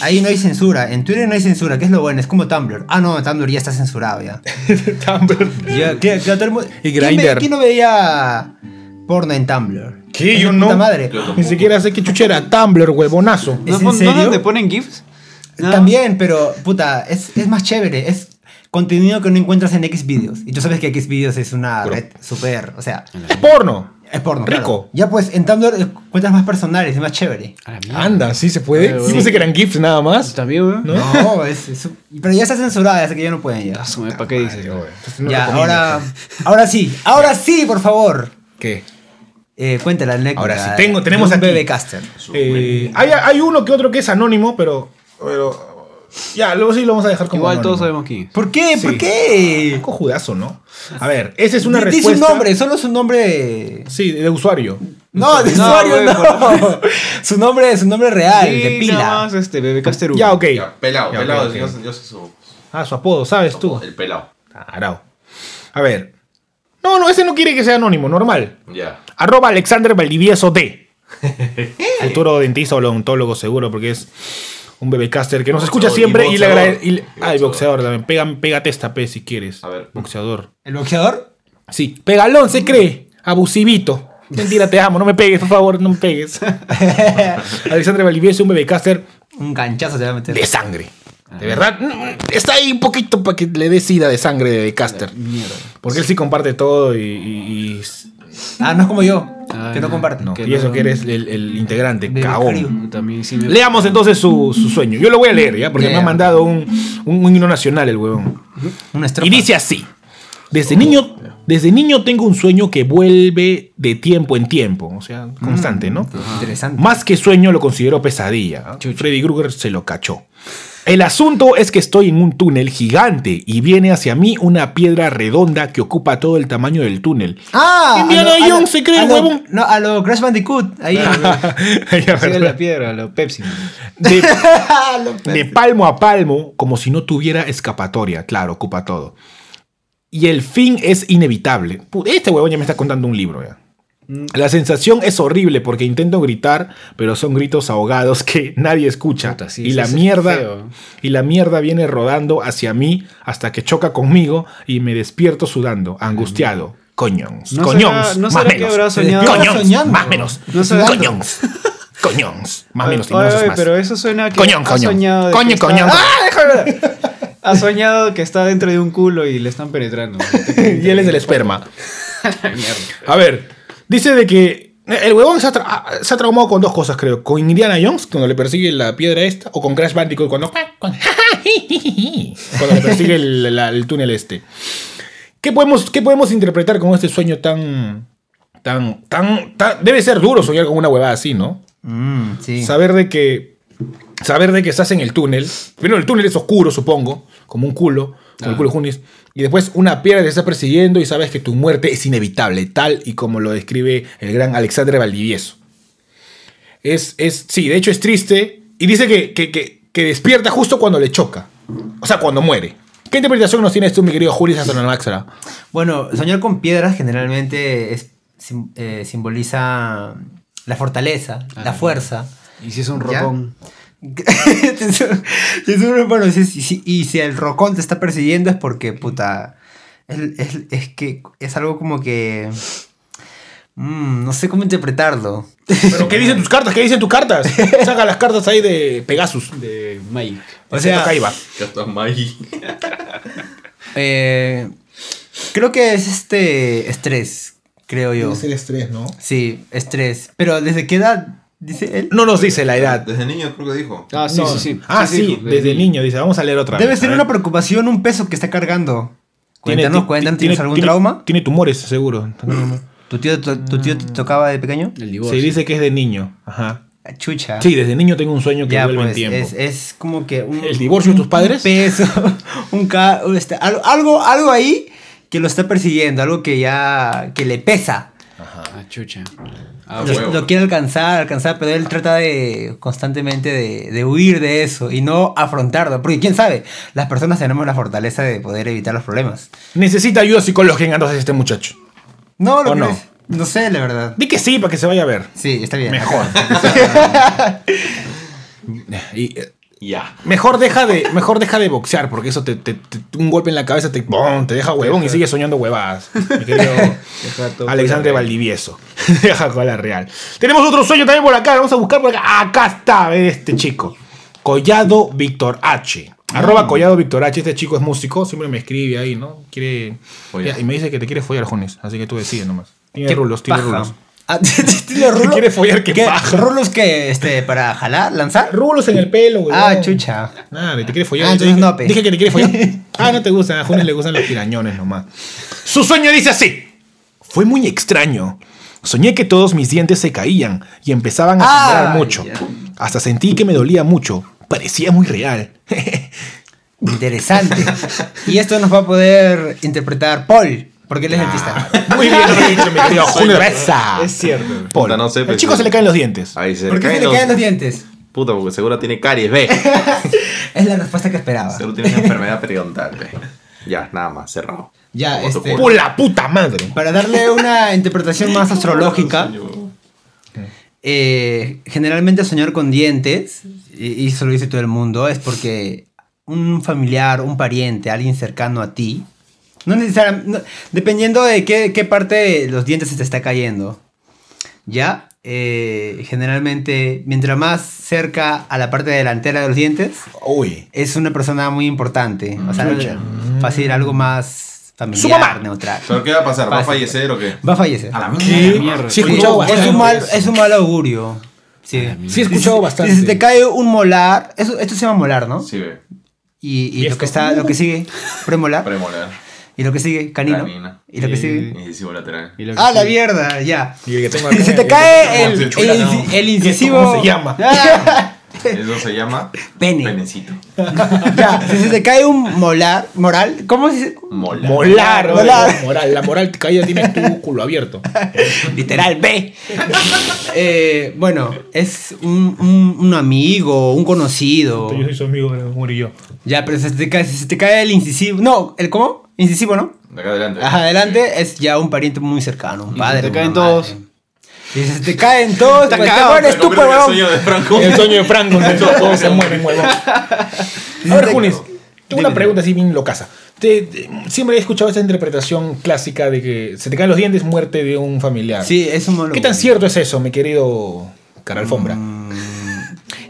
Ahí no hay censura. En Twitter no hay censura, que es lo bueno. Es como Tumblr. Ah, no, Tumblr ya está censurado ya. [laughs] Tumblr. Ya, claro, claro, todo el mundo- Y ¿Quién ve- Grindr. ¿Quién no veía porno en Tumblr? ¿Qué? Es Yo no. puta madre. Ni siquiera sé qué chuchera. Tumblr, huevonazo. ¿Es ¿No, en serio? ¿no donde ponen GIFs? No. También, pero puta, es, es más chévere. Es contenido que no encuentras en Xvideos. Y tú sabes que Xvideos es una red súper. O sea, Es porno. Es porno. Rico. claro. Ya pues, en Tumblr encuentras más personales, es más chévere. A la mierda. Anda, sí se puede. Eh, Sí sí. pensé que eran GIFs nada más. También, weón. ¿No? No, es, es- Pero ya está censurada, así que ya no pueden ya. Asume, ¿para qué dices? Entonces no ya, recomiendo. ahora. Ahora sí, ahora sí, por favor. ¿Qué? Eh, cuenta la anécdota. Ahora sí, tengo- tenemos de un aquí. BBcaster. Eh, hay, hay uno que otro que es anónimo, pero. pero ya, luego sí lo vamos a dejar como. Igual anónimo. todos sabemos quién es. ¿Por qué? ¿Por qué? Cojudazo, ¿no? A ver, esa es una respuesta. su nombre, solo su nombre. Sí, de usuario. No, de No, usuario no. su nombre, su nombre real, Sí, de pila. nada más este, Bebecaster Ya, ok. Ya, pelado, Ya, pelado. ok, ok. Yo, yo sé su. Ah, su apodo, ¿sabes tú? El pelado. Tarao. A ver. No, no, ese no quiere que sea anónimo, normal. Ya. Arroba Alexander Valdivieso D. [laughs] Futuro dentista o odontólogo seguro, porque es un bebecaster que nos escucha siempre y y, le agradece. y le- Y Ah, y boxeador. también. Pega, pégate esta P si quieres. A ver. Boxeador. ¿El boxeador? Sí. Pegalón se cree. Abusivito. Mentira, te amo. No me pegues, por favor, no me pegues. [laughs] Alexander Valdivieso, un bebecaster Un ganchazo te va a meter. de sangre. De verdad, mm, está ahí un poquito para que le dé sida de sangre de Caster. Porque él sí comparte todo y, y- y- Ah, no es como yo, Ah, que no comparte. no, Que y eso que eres el, el integrante, cagón. becario. También sí me... Leamos entonces su, su sueño. Yo lo voy a leer, ¿ya? Porque me ha mandado un, un, un himno nacional el huevón. Una estrofa. Y dice así. Desde niño, desde niño tengo un sueño que vuelve de tiempo en tiempo. O sea, constante, ¿no? Interesante. Más que sueño lo considero pesadilla. Freddy Krueger se lo cachó. El asunto es que estoy en un túnel gigante y viene hacia mí una piedra redonda que ocupa todo el tamaño del túnel. Ah, Indiana a lo- a lo- Jones se cree, a lo- huevón. No, a lo Crash Bandicoot. Ahí. [laughs] ¿verdad? la piedra, lo Pepsi. de, [laughs] Lo- de palmo a palmo, como si no tuviera escapatoria. Claro, ocupa todo. Y el fin es inevitable. Este huevón ya me está contando un libro ya. La sensación es horrible porque intento gritar, pero son gritos ahogados que [laughs] nadie escucha. Puta, sí, y sí, la mierda y la mierda viene rodando hacia mí hasta que choca conmigo y me despierto sudando, angustiado. Coñons, ¿No coñons, será- no más que menos. habrá soñado? Coñons, Soñando. más menos. ¿No Coñons. [laughs] Coñons. Más menos, Oye, menos es oye, más. pero eso suena que Coñón, ha coñón. soñado de Coño, que está-. ¡Ah, déjame! Ha soñado que está dentro de un culo y le están penetrando. [laughs] y él es el esperma. A ver, dice de que el huevón se ha, tra- se ha traumado con dos cosas, creo. Con Indiana Jones, cuando le persigue la piedra esta, o con Crash Bandicoot, cuando, [laughs] cuando le persigue el, la- el túnel este. ¿Qué podemos, ¿Qué podemos interpretar con este sueño tan, tan, tan, tan... Debe ser duro soñar con una huevada así, ¿no? Mm, sí. Saber de que. Saber de que estás en el túnel. Primero el túnel es oscuro, supongo. Como un culo. Como el culo de Junis. Y después una piedra te está persiguiendo y sabes que tu muerte es inevitable. Tal y como lo describe el gran Alexandre Valdivieso. Es. es sí, de hecho es triste. Y dice que, que, que- que despierta justo cuando le choca. O sea, cuando muere. ¿Qué interpretación nos tienes tú, mi querido Julis Astronomaxra? Bueno, soñar con piedras generalmente es, sim- eh, simboliza la fortaleza, la fuerza. Y si es un rocón. Si es un- bueno, si- si- y si el rocón te está persiguiendo es porque, puta, es, es- es que es algo como que... mm, no sé cómo interpretarlo. ¿Pero qué dicen tus cartas? ¿Qué dicen tus cartas? [laughs] Saca las cartas ahí de Pegasus. De Magic. O sea, ahí va. [laughs] eh, creo que es este estrés, creo yo. Es el estrés, ¿no? Sí, estrés. Pero ¿desde qué edad? Dice él. No nos dice la edad. Desde niño creo que dijo. Ah, sí, No. sí, sí. Ah, sí, dijo, desde niño. Dice, vamos a leer otra Debe vez. ser una preocupación, un peso que está cargando. Tiene- Cuéntanos, cuéntanos, tiene- ¿tienes algún trauma? Tiene tumores, seguro. ¿Tu tío, tu, tu tío te tocaba de pequeño? El divorcio. Sí, dice que es de niño. Ajá. Ah, Chucha. Sí, desde niño tengo un sueño que ya, vuelve en pues, tiempo. es, es como que un, ¿El divorcio de tus padres? un peso, [laughs] un ca- este, algo, algo, ahí que lo está persiguiendo, algo que ya que le pesa. Ah, chucha. Ah, lo, quiere alcanzar, alcanzar, pero él trata de constantemente de, de huir de eso y no afrontarlo. Porque quién sabe, las personas tenemos la fortaleza de poder evitar los problemas. Necesita ayuda psicológica entonces este muchacho. No, lo ¿O que no? es- no sé, la verdad. Di que sí, para que se vaya a ver. Sí, está bien. Mejor. [laughs] Y, eh, Ya. mejor, deja de, mejor deja de boxear, porque eso te, te- te- un golpe en la cabeza te, te deja huevón y sigues soñando huevadas. Mi querido [laughs] Alexandre Valdivieso. [laughs] Deja con la real. Tenemos otro sueño también por acá. Vamos a buscar por acá. Acá está, este chico. Collado Víctor H. Arroba Collado Víctor H. Este chico es músico. Siempre me escribe ahí, ¿no? Quiere. Y me dice que te quiere follar, Jones. Así que tú decides nomás. Tiene rulos, tiene rulos. Ah, [laughs] ¿Tiene rulos? Quiere follar, qué paja. ¿Rulos que este, para jalar, lanzar? Rulos en el pelo, güey. Ah, chucha. Nada, te quiere follar. Ah, entonces dije, no, pe. dije que te quiere follar. [laughs] Ah, no te gusta. A Jones le gustan los pirañones nomás. Su sueño dice así. Fue muy extraño. Soñé que todos mis dientes se caían y empezaban a sangrar mucho. Hasta sentí que me dolía mucho. Parecía muy real. [laughs] Interesante. y esto nos va a poder interpretar Paul, porque él es dentista. Muy bien dicho, mi querido [laughs] Reza. Es cierto. Puta, no sé, El pues, chico se le caen los dientes. Ahí se ¿Por qué se le caen los dientes? Puta, porque seguro tiene caries, ve. [laughs] Es la respuesta que esperaba. seguro tiene una enfermedad periodontal, ve. Ya, nada más, cerrado. Ya, Como este. Por la puta madre. Para darle una interpretación más astrológica, eh, generalmente soñar con dientes, y, y eso lo dice todo el mundo, es porque un familiar, un pariente, alguien cercano a ti, no necesariamente, no- dependiendo de qué, qué parte de los dientes se te está cayendo, ¿ya? Eh, generalmente, mientras más cerca a la parte delantera de los dientes, Uy. es una persona muy importante. O sea, Chucha. fácil, algo más familiar, Su mamá. neutral. ¿Pero qué va a pasar? ¿Va a fallecer o qué? Va a fallecer. A la ¿Qué? mierda. Sí, escuchado es, bastante. un mal, es un mal augurio. Sí, Sí, he escuchado bastante. Si se te cae un molar, eso, esto se llama molar, ¿no? Sí, ve. Y, y ¿Y lo que está, lo que sigue, premolar. Premolar. Y lo que sigue, canino. Canina. Y lo que sigue. Incisivo lateral. Y lo que Ah, la mierda, ya. Y el que tengo [laughs] Si acá- se te cae el- el, el- el, inci- el [laughs] incisivo. ¿Cómo se llama? [laughs] Ah, Eso se llama Pene. penecito. ya, si se te cae un molar, moral, ¿cómo se dice? Molar. Molar, moral. La moral que caída tienes tu culo abierto. Literal, B. Eh, bueno, es un, un, un amigo, un conocido. Yo soy su amigo, Murillo. Ya, pero si se te cae, si se te cae el incisivo. No, ¿el cómo? Incisivo, ¿no? De acá adelante. Ajá, adelante es ya un pariente muy cercano, un padre. se te una caen madre. todos. Y se te caen todos, pues te cagado, mueres el sueño de Franco. El sueño de Franco, todos se mueren, huevón. A ver, Junis, tengo una Dime. pregunta así bien locaza. Te- te- siempre he escuchado esta interpretación clásica de que se te caen los dientes, muerte de un familiar. Sí, es un monólogo. ¿Qué tan cierto es eso, mi querido cara alfombra. Mm.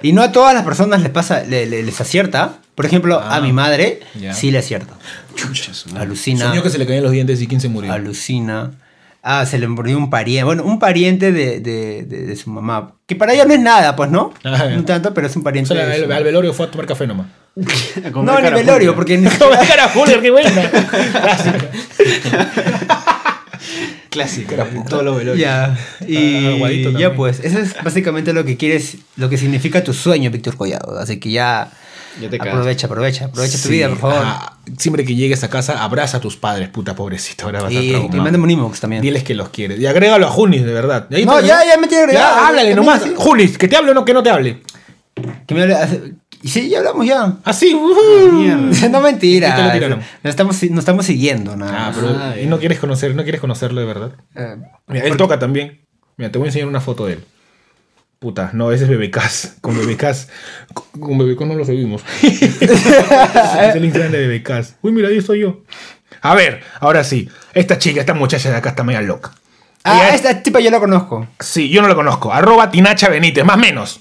Y no a todas las personas les pasa, le- le- les acierta. Por ejemplo, a mi madre ya. sí le acierta. Alucina. Soñó que se le caían los dientes y quién se murió. Alucina. Ah, se le murió un pariente. Bueno, un pariente de, de- de- de su mamá. Que para ella no es nada, pues, ¿no? Ah, ya. No tanto, pero es un O pariente. sea, de al, su- al velorio fue a tomar café nomás. [laughs] No, ni carapulcra. velorio, porque [laughs] ni Como cara Fuller, qué buena. [laughs] Clásico. Todos los velorios. Ya. Y Ah, ya pues, eso es básicamente lo que quieres, lo que significa tu sueño, Víctor Collado. Así que ya, Ya te cagas. aprovecha, aprovecha, aprovecha tu Sí, vida, por favor. ajá. Siempre que llegues a casa, abraza a tus padres, puta pobrecito. Ahora vas a y, traumar. y mándame un inbox también. Diles que los quieres. Y agrégalo a Junis, de verdad. Ahí No, te- ya, ya me tiene agregado. Ya, háblale nomás. sí. Junis, que te hable o no, que no te hable. Que me hable- y sí, ya hablamos ya. Así. [laughs] no mentira. ¿Y qué le tiraron? Nos estamos, nos estamos siguiendo, nada. Ah, pero Ah, y no quieres conocer, no quieres conocerlo de verdad. Eh, Mira, él toca también. Mira, te voy a enseñar una foto de él. Puta, no, ese es Bebecas. Con Bebecas. Con, con Bebecas no lo seguimos. [laughs] es el Instagram de Bebecas. Uy, mira, ahí estoy yo. A ver, ahora sí. Esta chica, esta muchacha de acá está media loca. ah, Ella- esta tipa yo la conozco. Sí, yo no la conozco. Arroba Tinacha Benítez, más menos.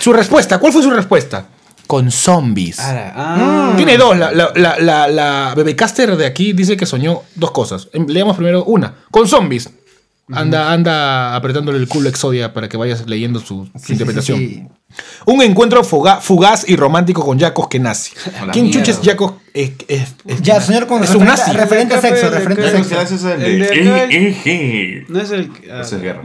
su respuesta, ¿cuál fue su respuesta? Con zombies. Ah, ah. Tiene dos. La, la, la, la, la Bebecaster de aquí dice que soñó dos cosas. Em, Leamos primero una. Con zombies. Anda, anda apretándole el culo a Exodia para que vayas leyendo su, su Sí, interpretación. sí, sí. Un encuentro fuga- fugaz y romántico con Jacos que nazi. [laughs] ¿Quién mierda. chuches Jacos? Es, es- es- Ya, señor, con Es un referente, nazi. referente a sexo, referente a sexo. Ese es el El de. No es el. ah, Ese es guerra.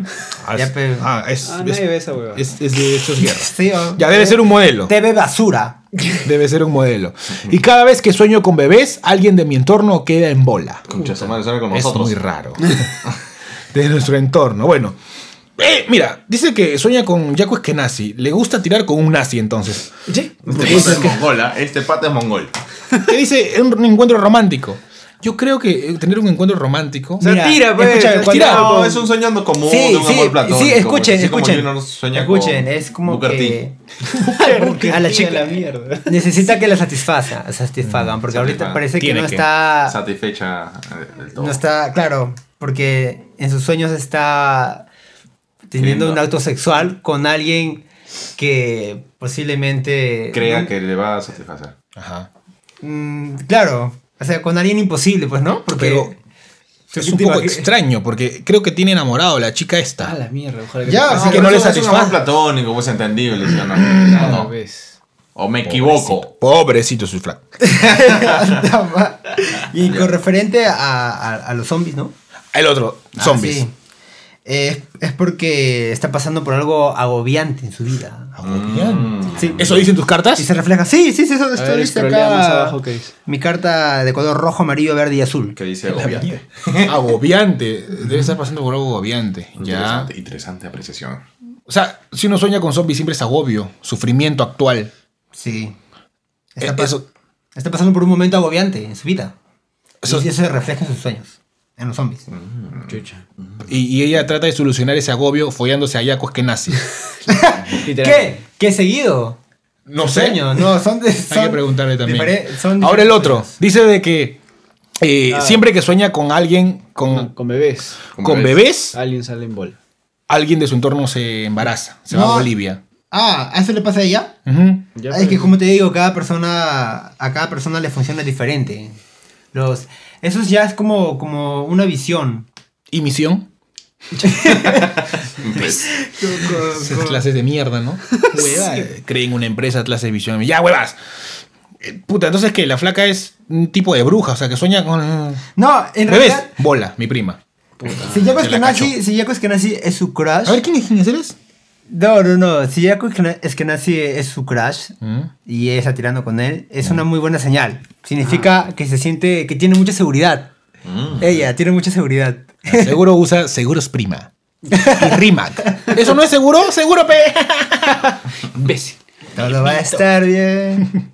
Ah, Ya, es- pero- ah, es, Ah, es- nadie ve esa hueva. es- es de estos guerras. [laughs] Sí, o- Ya debe ser un modelo. TV basura. [laughs] Debe ser un modelo. Y cada vez que sueño con bebés, alguien de mi entorno queda en bola. Concha, su madre con Es nosotros. muy raro. De nuestro entorno. Bueno. Eh, mira, dice que sueña con Jaco Eskenazi. Le gusta tirar con un nazi entonces. Este pata es mongola. Este pata es mongol. ¿Qué dice? Un encuentro romántico. Yo creo que eh, tener un encuentro romántico. Se Mira, tira, pues. escucha, se tira, No, pues. es un sueño común Sí, de un sí, amor platónico. sí, escuchen, como escuchen. Sueña Escuchen, con es como Booker que [laughs] a la chica la mierda. necesita que la satisfaza, satisfagan, porque ahorita Satisfagan. parece que Tiene no que. está Satisfecha eh, del todo. no está claro, porque en sus sueños está teniendo un acto sexual con alguien que posiblemente Crea que le va a satisfacer. Ajá. Mm, claro, o sea, con alguien imposible, pues, ¿no? Porque Pero es un poco extraño porque creo que tiene enamorado a la chica Ah, esta. la mierda. Ojalá que Ya, Así que no le Es satisface. amor platónico, pues entendible. ¿sí o no? Ah, No, no. ves. O me equivoco. Pobrecito su flaco. [laughs] y con referente a, a- a los zombies, ¿no? El otro, Ah, zombies. sí. Es, es porque está pasando por algo agobiante en su vida. Agobiante. Sí. ¿Eso dicen tus cartas? Y se refleja. Sí, sí, sí, eso esto ver, dice scrollea acá. abajo, ¿qué dice? Mi carta de color rojo, amarillo, verde y azul. Que dice agobiante. [laughs] Agobiante. Debe estar pasando por algo agobiante. Ya. Interesante, interesante apreciación. O sea, si uno sueña con zombies, siempre es agobio, sufrimiento actual. Sí. Eh, Está, pas- eso- está pasando por un momento agobiante en su vida. Eso- y eso se refleja en sus sueños. En los zombies. Chucha. Y, y ella trata de solucionar ese agobio follándose a Yacos que nazi. [laughs] ¿Qué? ¿Qué seguido? No sé. sueños. No, son de. [laughs] Hay que preguntarle también. Ahora el otro. Dice de que eh, Ah. siempre que sueña con alguien, con, Con, con bebés. con, con bebés, Alguien sale en bola. alguien de su entorno se embaraza. Se va No. a Bolivia. Ah, ¿a eso le pasa a ella? Ya, es que como te digo, cada persona, a cada persona le funciona diferente. Los, eso ya es como, como una visión. ¿Y misión? [laughs] Esas clases de mierda, ¿no? Hueva, eh, Creen una empresa, clase de visión. Ya, huevas. Eh, Puta, entonces que la flaca es un tipo de bruja, o sea, que sueña con. No, en realidad, Bola, mi prima. si la Eskenazi, si Jaco Eskenazi es su crush. A ver, ¿quién es quién es eres? No, no, no. Si Jaco Esquena- Eskenazi es su crush Mm. y ella está tirando con él, es una muy buena señal. Significa que se siente que tiene mucha seguridad. Ella tiene mucha seguridad. Seguro usa Seguros Prima. Y Rimac. ¿Eso no es seguro? Seguro, pe. [laughs] Imbécil. Todo va a estar bien.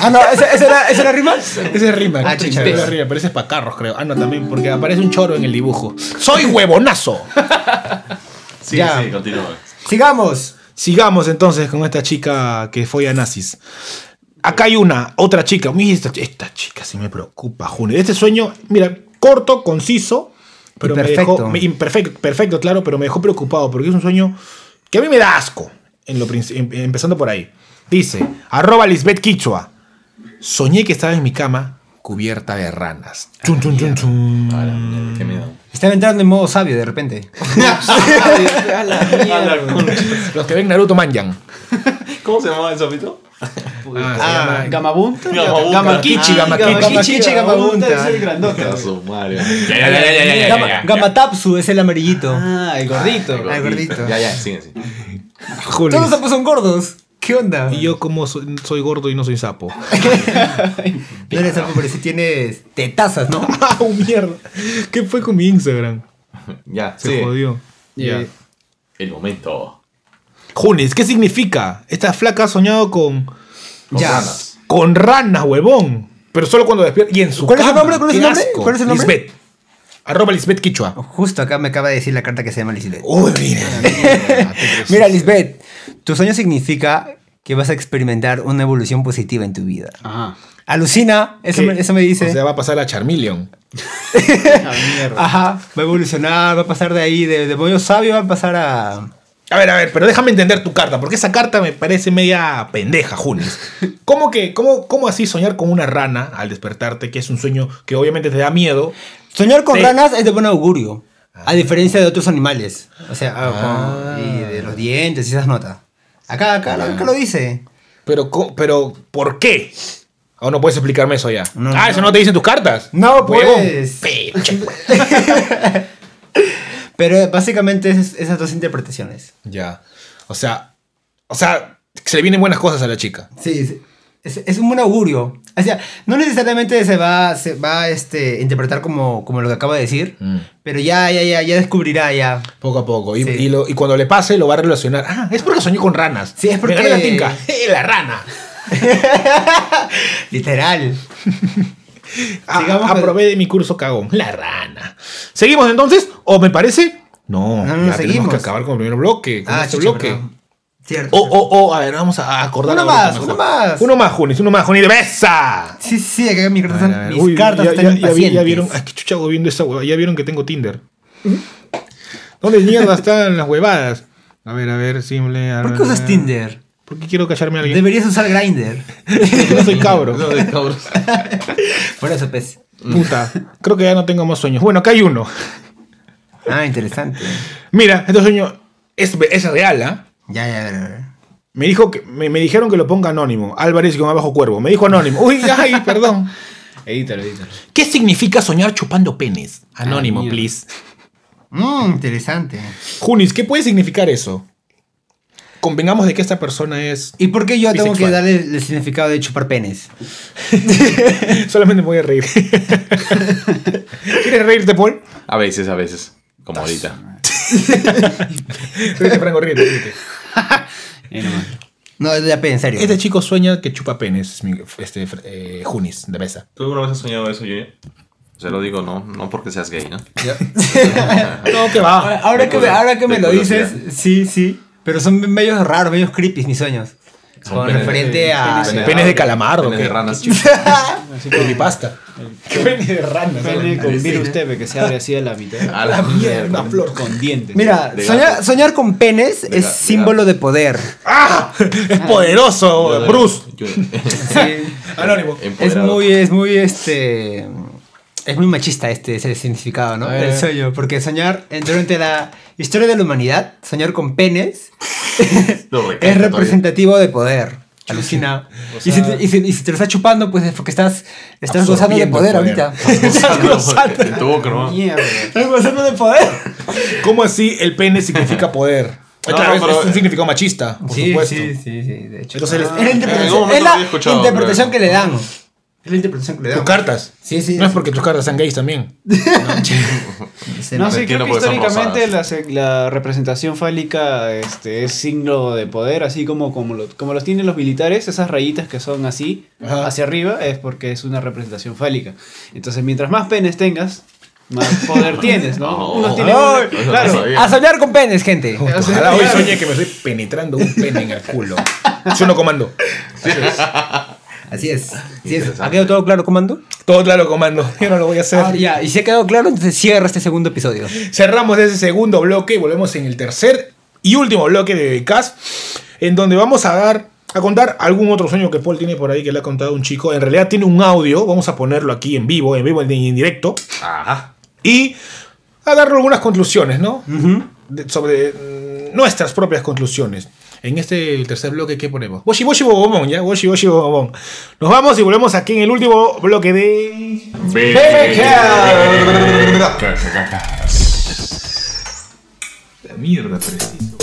Ah, no, ¿esa, esa era, ¿esa era rima? Ese es Rimac. Ah, es Rimac, pero ese es para carros, creo. Ah, no, también, porque aparece un choro en el dibujo. ¡Soy huevonazo! [laughs] Sí, Ya. sí, continúa. Sigamos. Sigamos entonces con esta chica que fue a nazis. Acá hay una, otra chica. Mira, esta, esta chica sí me preocupa, Juni. Este sueño, mira, corto, conciso. Pero me dejó. imperfecto, perfecto, claro, pero me dejó preocupado porque es un sueño que a mí me da asco. En lo, em- empezando por ahí. Dice, arroba Lisbeth Quichua. Soñé que estaba en mi cama cubierta de ranas. Chun, chun, chun, chun. Ahora, qué miedo. Estaba entrando en modo sabio de repente. [laughs] A la mierda. Los que ven Naruto manjan. [laughs] ¿Cómo se llamaba el sapito? Ah, Ah, llama- Gamabunta. Gamabunta. Gamakichi, Ah, Gamakichi. Gamakichi, Gamabunta. es el grandote. Gamatapsu es el amarillito. Ah, el gordito. Ah, el gordito. Ya, ya, sigue, sigue. Todos sapos son gordos. ¿Qué onda? Y yo como soy, soy gordo y no soy sapo. [laughs] No eres sapo, pero sí tienes tetazas, ¿no? [laughs] ¡Ah, mierda! ¿Qué fue con mi Instagram? [laughs] Ya, Se jodió. Ya. El momento. Junis, ¿qué significa? Esta flaca ha soñado con. Con Ya. ranas. Con ranas, huevón. Pero solo cuando despierta. Y en su ¿Cuál es el nombre? ¿Cuál es el ¡Qué nombre? asco! ¿Cuál es el nombre? Lisbeth. Arroba Lisbeth Quichua. Justo acá me acaba de decir la carta que se llama Lisbeth. Uy, mira. Mira, Lisbeth, tu sueño significa que vas a experimentar una evolución positiva en tu vida. Ajá. Alucina, eso, me, eso me dice. O sea, va a pasar a Charmeleon. [laughs] Ajá, va a evolucionar, va a pasar de ahí, de, de modo sabio, va a pasar a... A ver, a ver, pero déjame entender tu carta, porque esa carta me parece media pendeja, Junis. [laughs] ¿Cómo que, cómo, cómo así soñar con una rana al despertarte, que es un sueño que obviamente te da miedo? Soñar con ranas es de buen augurio, a diferencia de otros animales. O sea, ah, con- y de los dientes y esas notas. Acá, acá, acá lo dice. Pero, pero, ¿por qué? ¿O no puedes explicarme eso ya? No, ah, no. eso no te dicen tus cartas. No, pues. [laughs] Pero básicamente es esas dos interpretaciones. ya. O sea, o sea, se le vienen buenas cosas a la chica. Sí, sí. Es, es un buen augurio. O sea, no necesariamente se va, se va este, a interpretar como, como lo que acabo de decir, Mm. pero ya, ya, ya, ya descubrirá ya. Poco a poco. Y, Sí. y lo- y cuando le pase, lo va a relacionar. Ah, es porque soñé con ranas. Sí, es porque- Me gané la tinca. [laughs] ¡Eh, la rana! [laughs] Literal. Ah, aprobé de mi curso cagón. La rana. ¿Seguimos entonces? ¿O me parece? No, No, no, ya tenemos que acabar con el primer bloque. Con Ah, este bloque. perdón. Cierto. O, o, o, a ver, vamos a acordar. Uno más, uno más. Uno más, Junis, uno más, Junis de besa. Sí, sí, acá mis cartas están, mis Uy, cartas ya, están ya- vieron, ay, qué chucha hago viendo esa. Ya vieron que tengo Tinder. ¿Dónde mierda están las huevadas? A ver, a ver, simple. a ¿Por qué usas. Tinder? Porque quiero callarme a alguien. Deberías usar Grindr. [laughs] Porque no soy cabro. No, de cabros. [laughs] Por eso, pues. Puta. Creo que ya no tengo más sueños. Bueno, acá hay uno. Ah, interesante. Mira, este sueño es, es real, ¿ah? Ya, ya, ya. Me, dijo que, me, me dijeron que lo ponga anónimo. Álvarez con abajo cuervo. Me dijo anónimo. Uy, [laughs] ay, perdón. Edítalo, edítalo. ¿Qué significa soñar chupando penes? Anónimo, Ah, please. Mmm, interesante. Junis, ¿qué puede significar eso? Convengamos de que esta persona es. ¿Y por qué yo tengo que darle el significado de chupar penes? [laughs] Solamente me voy a reír. [laughs] ¿Quieres reírte, Paul? A veces, a veces. Como ahorita. Ríete, Franco, ríete. [laughs] No, ya pe, en serio. Este chico sueña que chupa penes, este, eh, Junis, de mesa. ¿Tú alguna vez has soñado eso, Junior? Se lo digo, no, no porque seas gay, ¿no? [laughs] No, que va. Ahora que, me, ahora que me De lo dices, sí, sí. Pero son medios raros, medios creepy mis sueños. Son Con penes- referente a... penes Penes de calamardo, Penes de ¿qué? ranas. [laughs] Así con mi pasta. ¿Qué pene de rana? Pene con virus TV que se abre así a la mitad. [laughs] A la mierda, una flor. Con dientes. Mira, soñar, soñar con penes De es símbolo de poder. [laughs] ¡Ah! Es poderoso, Bruce. Anónimo. Es muy, es muy, este... Es muy machista este ese significado, ¿no? El sueño. Porque soñar, durante la historia de la humanidad, soñar con penes [laughs] recalca es todavía. representativo de poder. Alucina. y, si te, y, si, y si te lo estás chupando, pues es porque estás, estás gozando de poder, poder. ahorita. estás [laughs] gozando. ¿no? Mierda. Estás gozando de poder. ¿Cómo así el pene significa poder? [laughs] No, claro, no, es- es un significado machista, por sí, supuesto. sí, sí, sí, de hecho. Entonces, es él- la interpretación, es la interpretación que le dan. Es la interpretación que le dan. Tus cartas. Sí, sí. No es porque tus cartas sean gays también. [laughs] No, [laughs] me- sí, creo que históricamente la, la representación fálica este, es signo de poder, así como, como, lo- como los tienen los militares, esas rayitas que son así, Ajá. hacia arriba, es porque es una representación fálica. Entonces, mientras más penes tengas, más poder [laughs] tienes, ¿no? Unos tienen Ay, una- eso no claro. A soñar con penes, gente. Ojalá hoy soñé que me estoy penetrando un pene en el culo. Yo no comando. Así es. Así es. ¿Ha quedado todo claro, comando? Todo claro, comando. Yo no lo voy a hacer. Ah, ya, y si ha quedado claro, entonces cierra este segundo episodio. Cerramos ese segundo bloque y volvemos en el tercer y último bloque de CAS, en donde vamos a dar a contar algún otro sueño que Paul tiene por ahí que le ha contado un chico. En realidad tiene un audio, vamos a ponerlo aquí en vivo, en vivo en en directo, Ajá. y a darle algunas conclusiones, ¿no? De- sobre mm, nuestras propias conclusiones. En este tercer bloque, ¿qué ponemos? Boshi Boshi Bobomón, ¿ya? Boshi Boshi Bobomón. Nos vamos y volvemos aquí en el último bloque de... La mierda, preciso.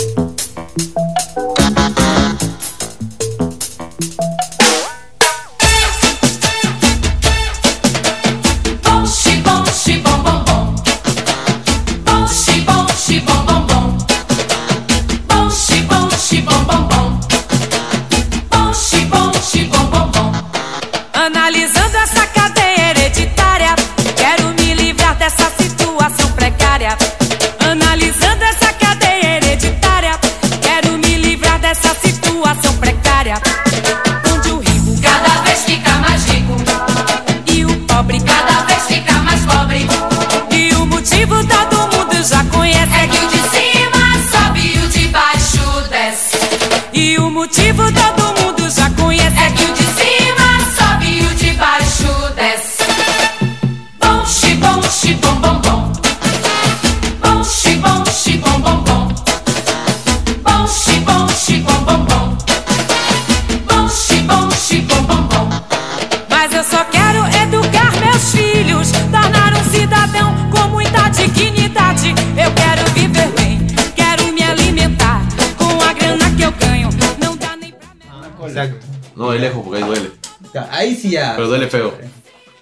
Pero duele feo.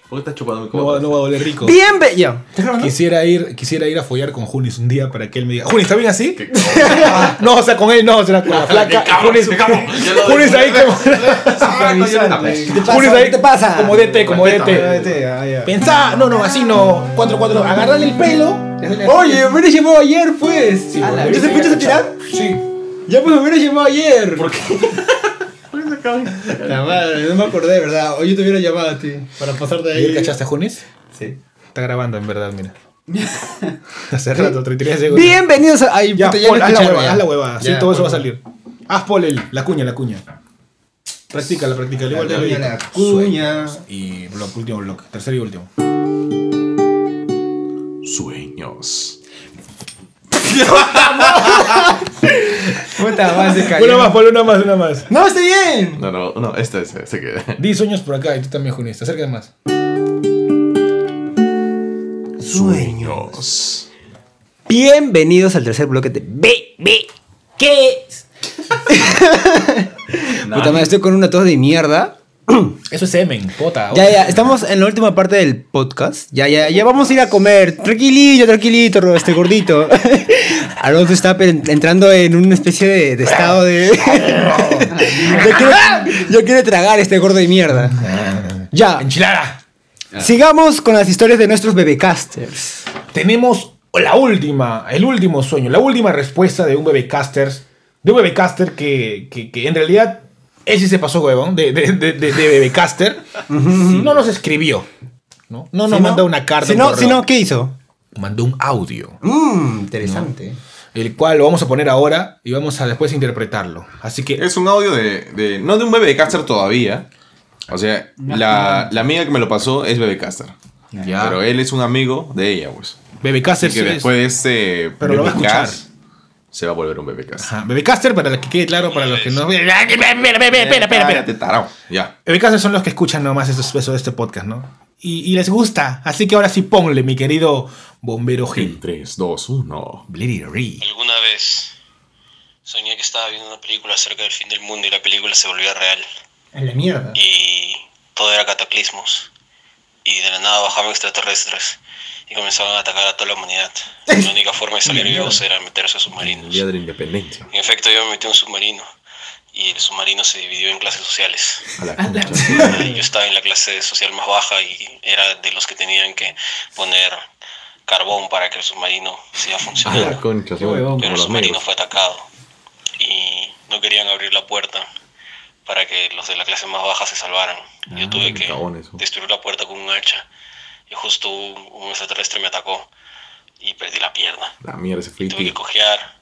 ¿Por qué estás chupando mi No, va- codo? no va a doler rico. Bien, be- ya. ¿Estás grabando? Quisiera ir, quisiera ir a follar con Junis un día para que él me diga, Junis, ¿está bien así? [laughs] no, o sea, con él no, será con la [laughs] flaca. Junis, [laughs] Junis ahí como... Junis ahí ¿Qué te pasa? Como DT, como DT. Pensá, no, no, así no. 4-4, agarrarle el pelo. Oye, me hubieras llamado ayer, pues. ¿Ya se empiezas a tirar? Sí. Ya, pues me hubieras llamado ayer. ¿Por qué? La madre, no me acordé, ¿verdad? Hoy yo te hubiera llamado a ti para pasarte ¿Ayer ahí. cachaste a Junis? Sí. Está grabando, en verdad, mira. [laughs] Hace rato, 33 segundos. Bienvenidos a. Ay, Ya, puta, ya Paul, lo haz la hueva, ya. haz la hueva. Sí, Ya, todo eso va a Paul. salir. Haz Paul el, la cuña, la cuña. Practícala, practícala. Igual La de cuña, la cuña. Y último bloque. Tercer y último. Sueños. [laughs] [laughs] Puta madre, se cayó. Una más, Paul, una más, una más. No, está bien. No, no, no, este se, se queda. Di sueños por acá y tú también, Junis. Acércate más. Sueños. Bienvenidos al tercer bloque de B, B, ¿qué es? [laughs] Puta madre, estoy con una tos de mierda. [clears throat] Eso es semen, pota. Ya, ya, estamos en la última parte del podcast. Ya, ya, ya vamos a ir a comer. Tranquilito, tranquilito, este gordito. [laughs] Alonso está entrando en una especie de, de estado de. [laughs] ya, quiere, ya quiere tragar este gordo de mierda. Ya, Enchilada. sigamos con las historias de nuestros bebecasters. Tenemos la última, el último sueño, la última respuesta de un bebecaster. De un bebecaster que, que, que en realidad él sí se pasó huevón, de, de, de, de, de bebecaster. No nos escribió. No, no nos Si no- mandó una carta. Si un no, correo. si no, ¿qué hizo? mandó un audio. Mmm, interesante. El cual lo vamos a poner ahora y vamos a después interpretarlo. Así que Es un audio de, de- No de un bebé caster todavía. O sea, la, la amiga que me lo pasó es bebé caster. Ya. Pero él es un amigo de ella, pues. bebecaster Así que es- después de este Pero lo va a Bebecast, escuchar. Se va a volver un bebé caster. Ajá, bebecaster para que quede claro para los que no. Espera, espera, espera. Ya. Bebecaster son los que escuchan nomás eso, eso de este podcast, ¿no? Y, y les gusta. Así que ahora sí ponle, mi querido bombero Gil. En 3, 2, 1. Let it rip. Alguna vez soñé que estaba viendo una película acerca del fin del mundo y la película se volvía real. En la mierda. Y todo era cataclismos. Y de la nada bajaban extraterrestres y comenzaban a atacar a toda la humanidad. La [laughs] única forma de salir vivos era meterse a El submarinos. día de la independencia. En efecto, yo me metí en un submarino. Y el submarino se dividió en clases sociales. A la yo estaba en la clase social más baja y era de los que tenían que poner carbón para que el submarino siga A funcionando. la concha. Pero el submarino negros. fue atacado y no querían abrir la puerta para que los de la clase más baja se salvaran. Yo tuve que destruir la puerta con un hacha y justo un, un extraterrestre me atacó y perdí la pierna. La mierda, ese Tuve que cojear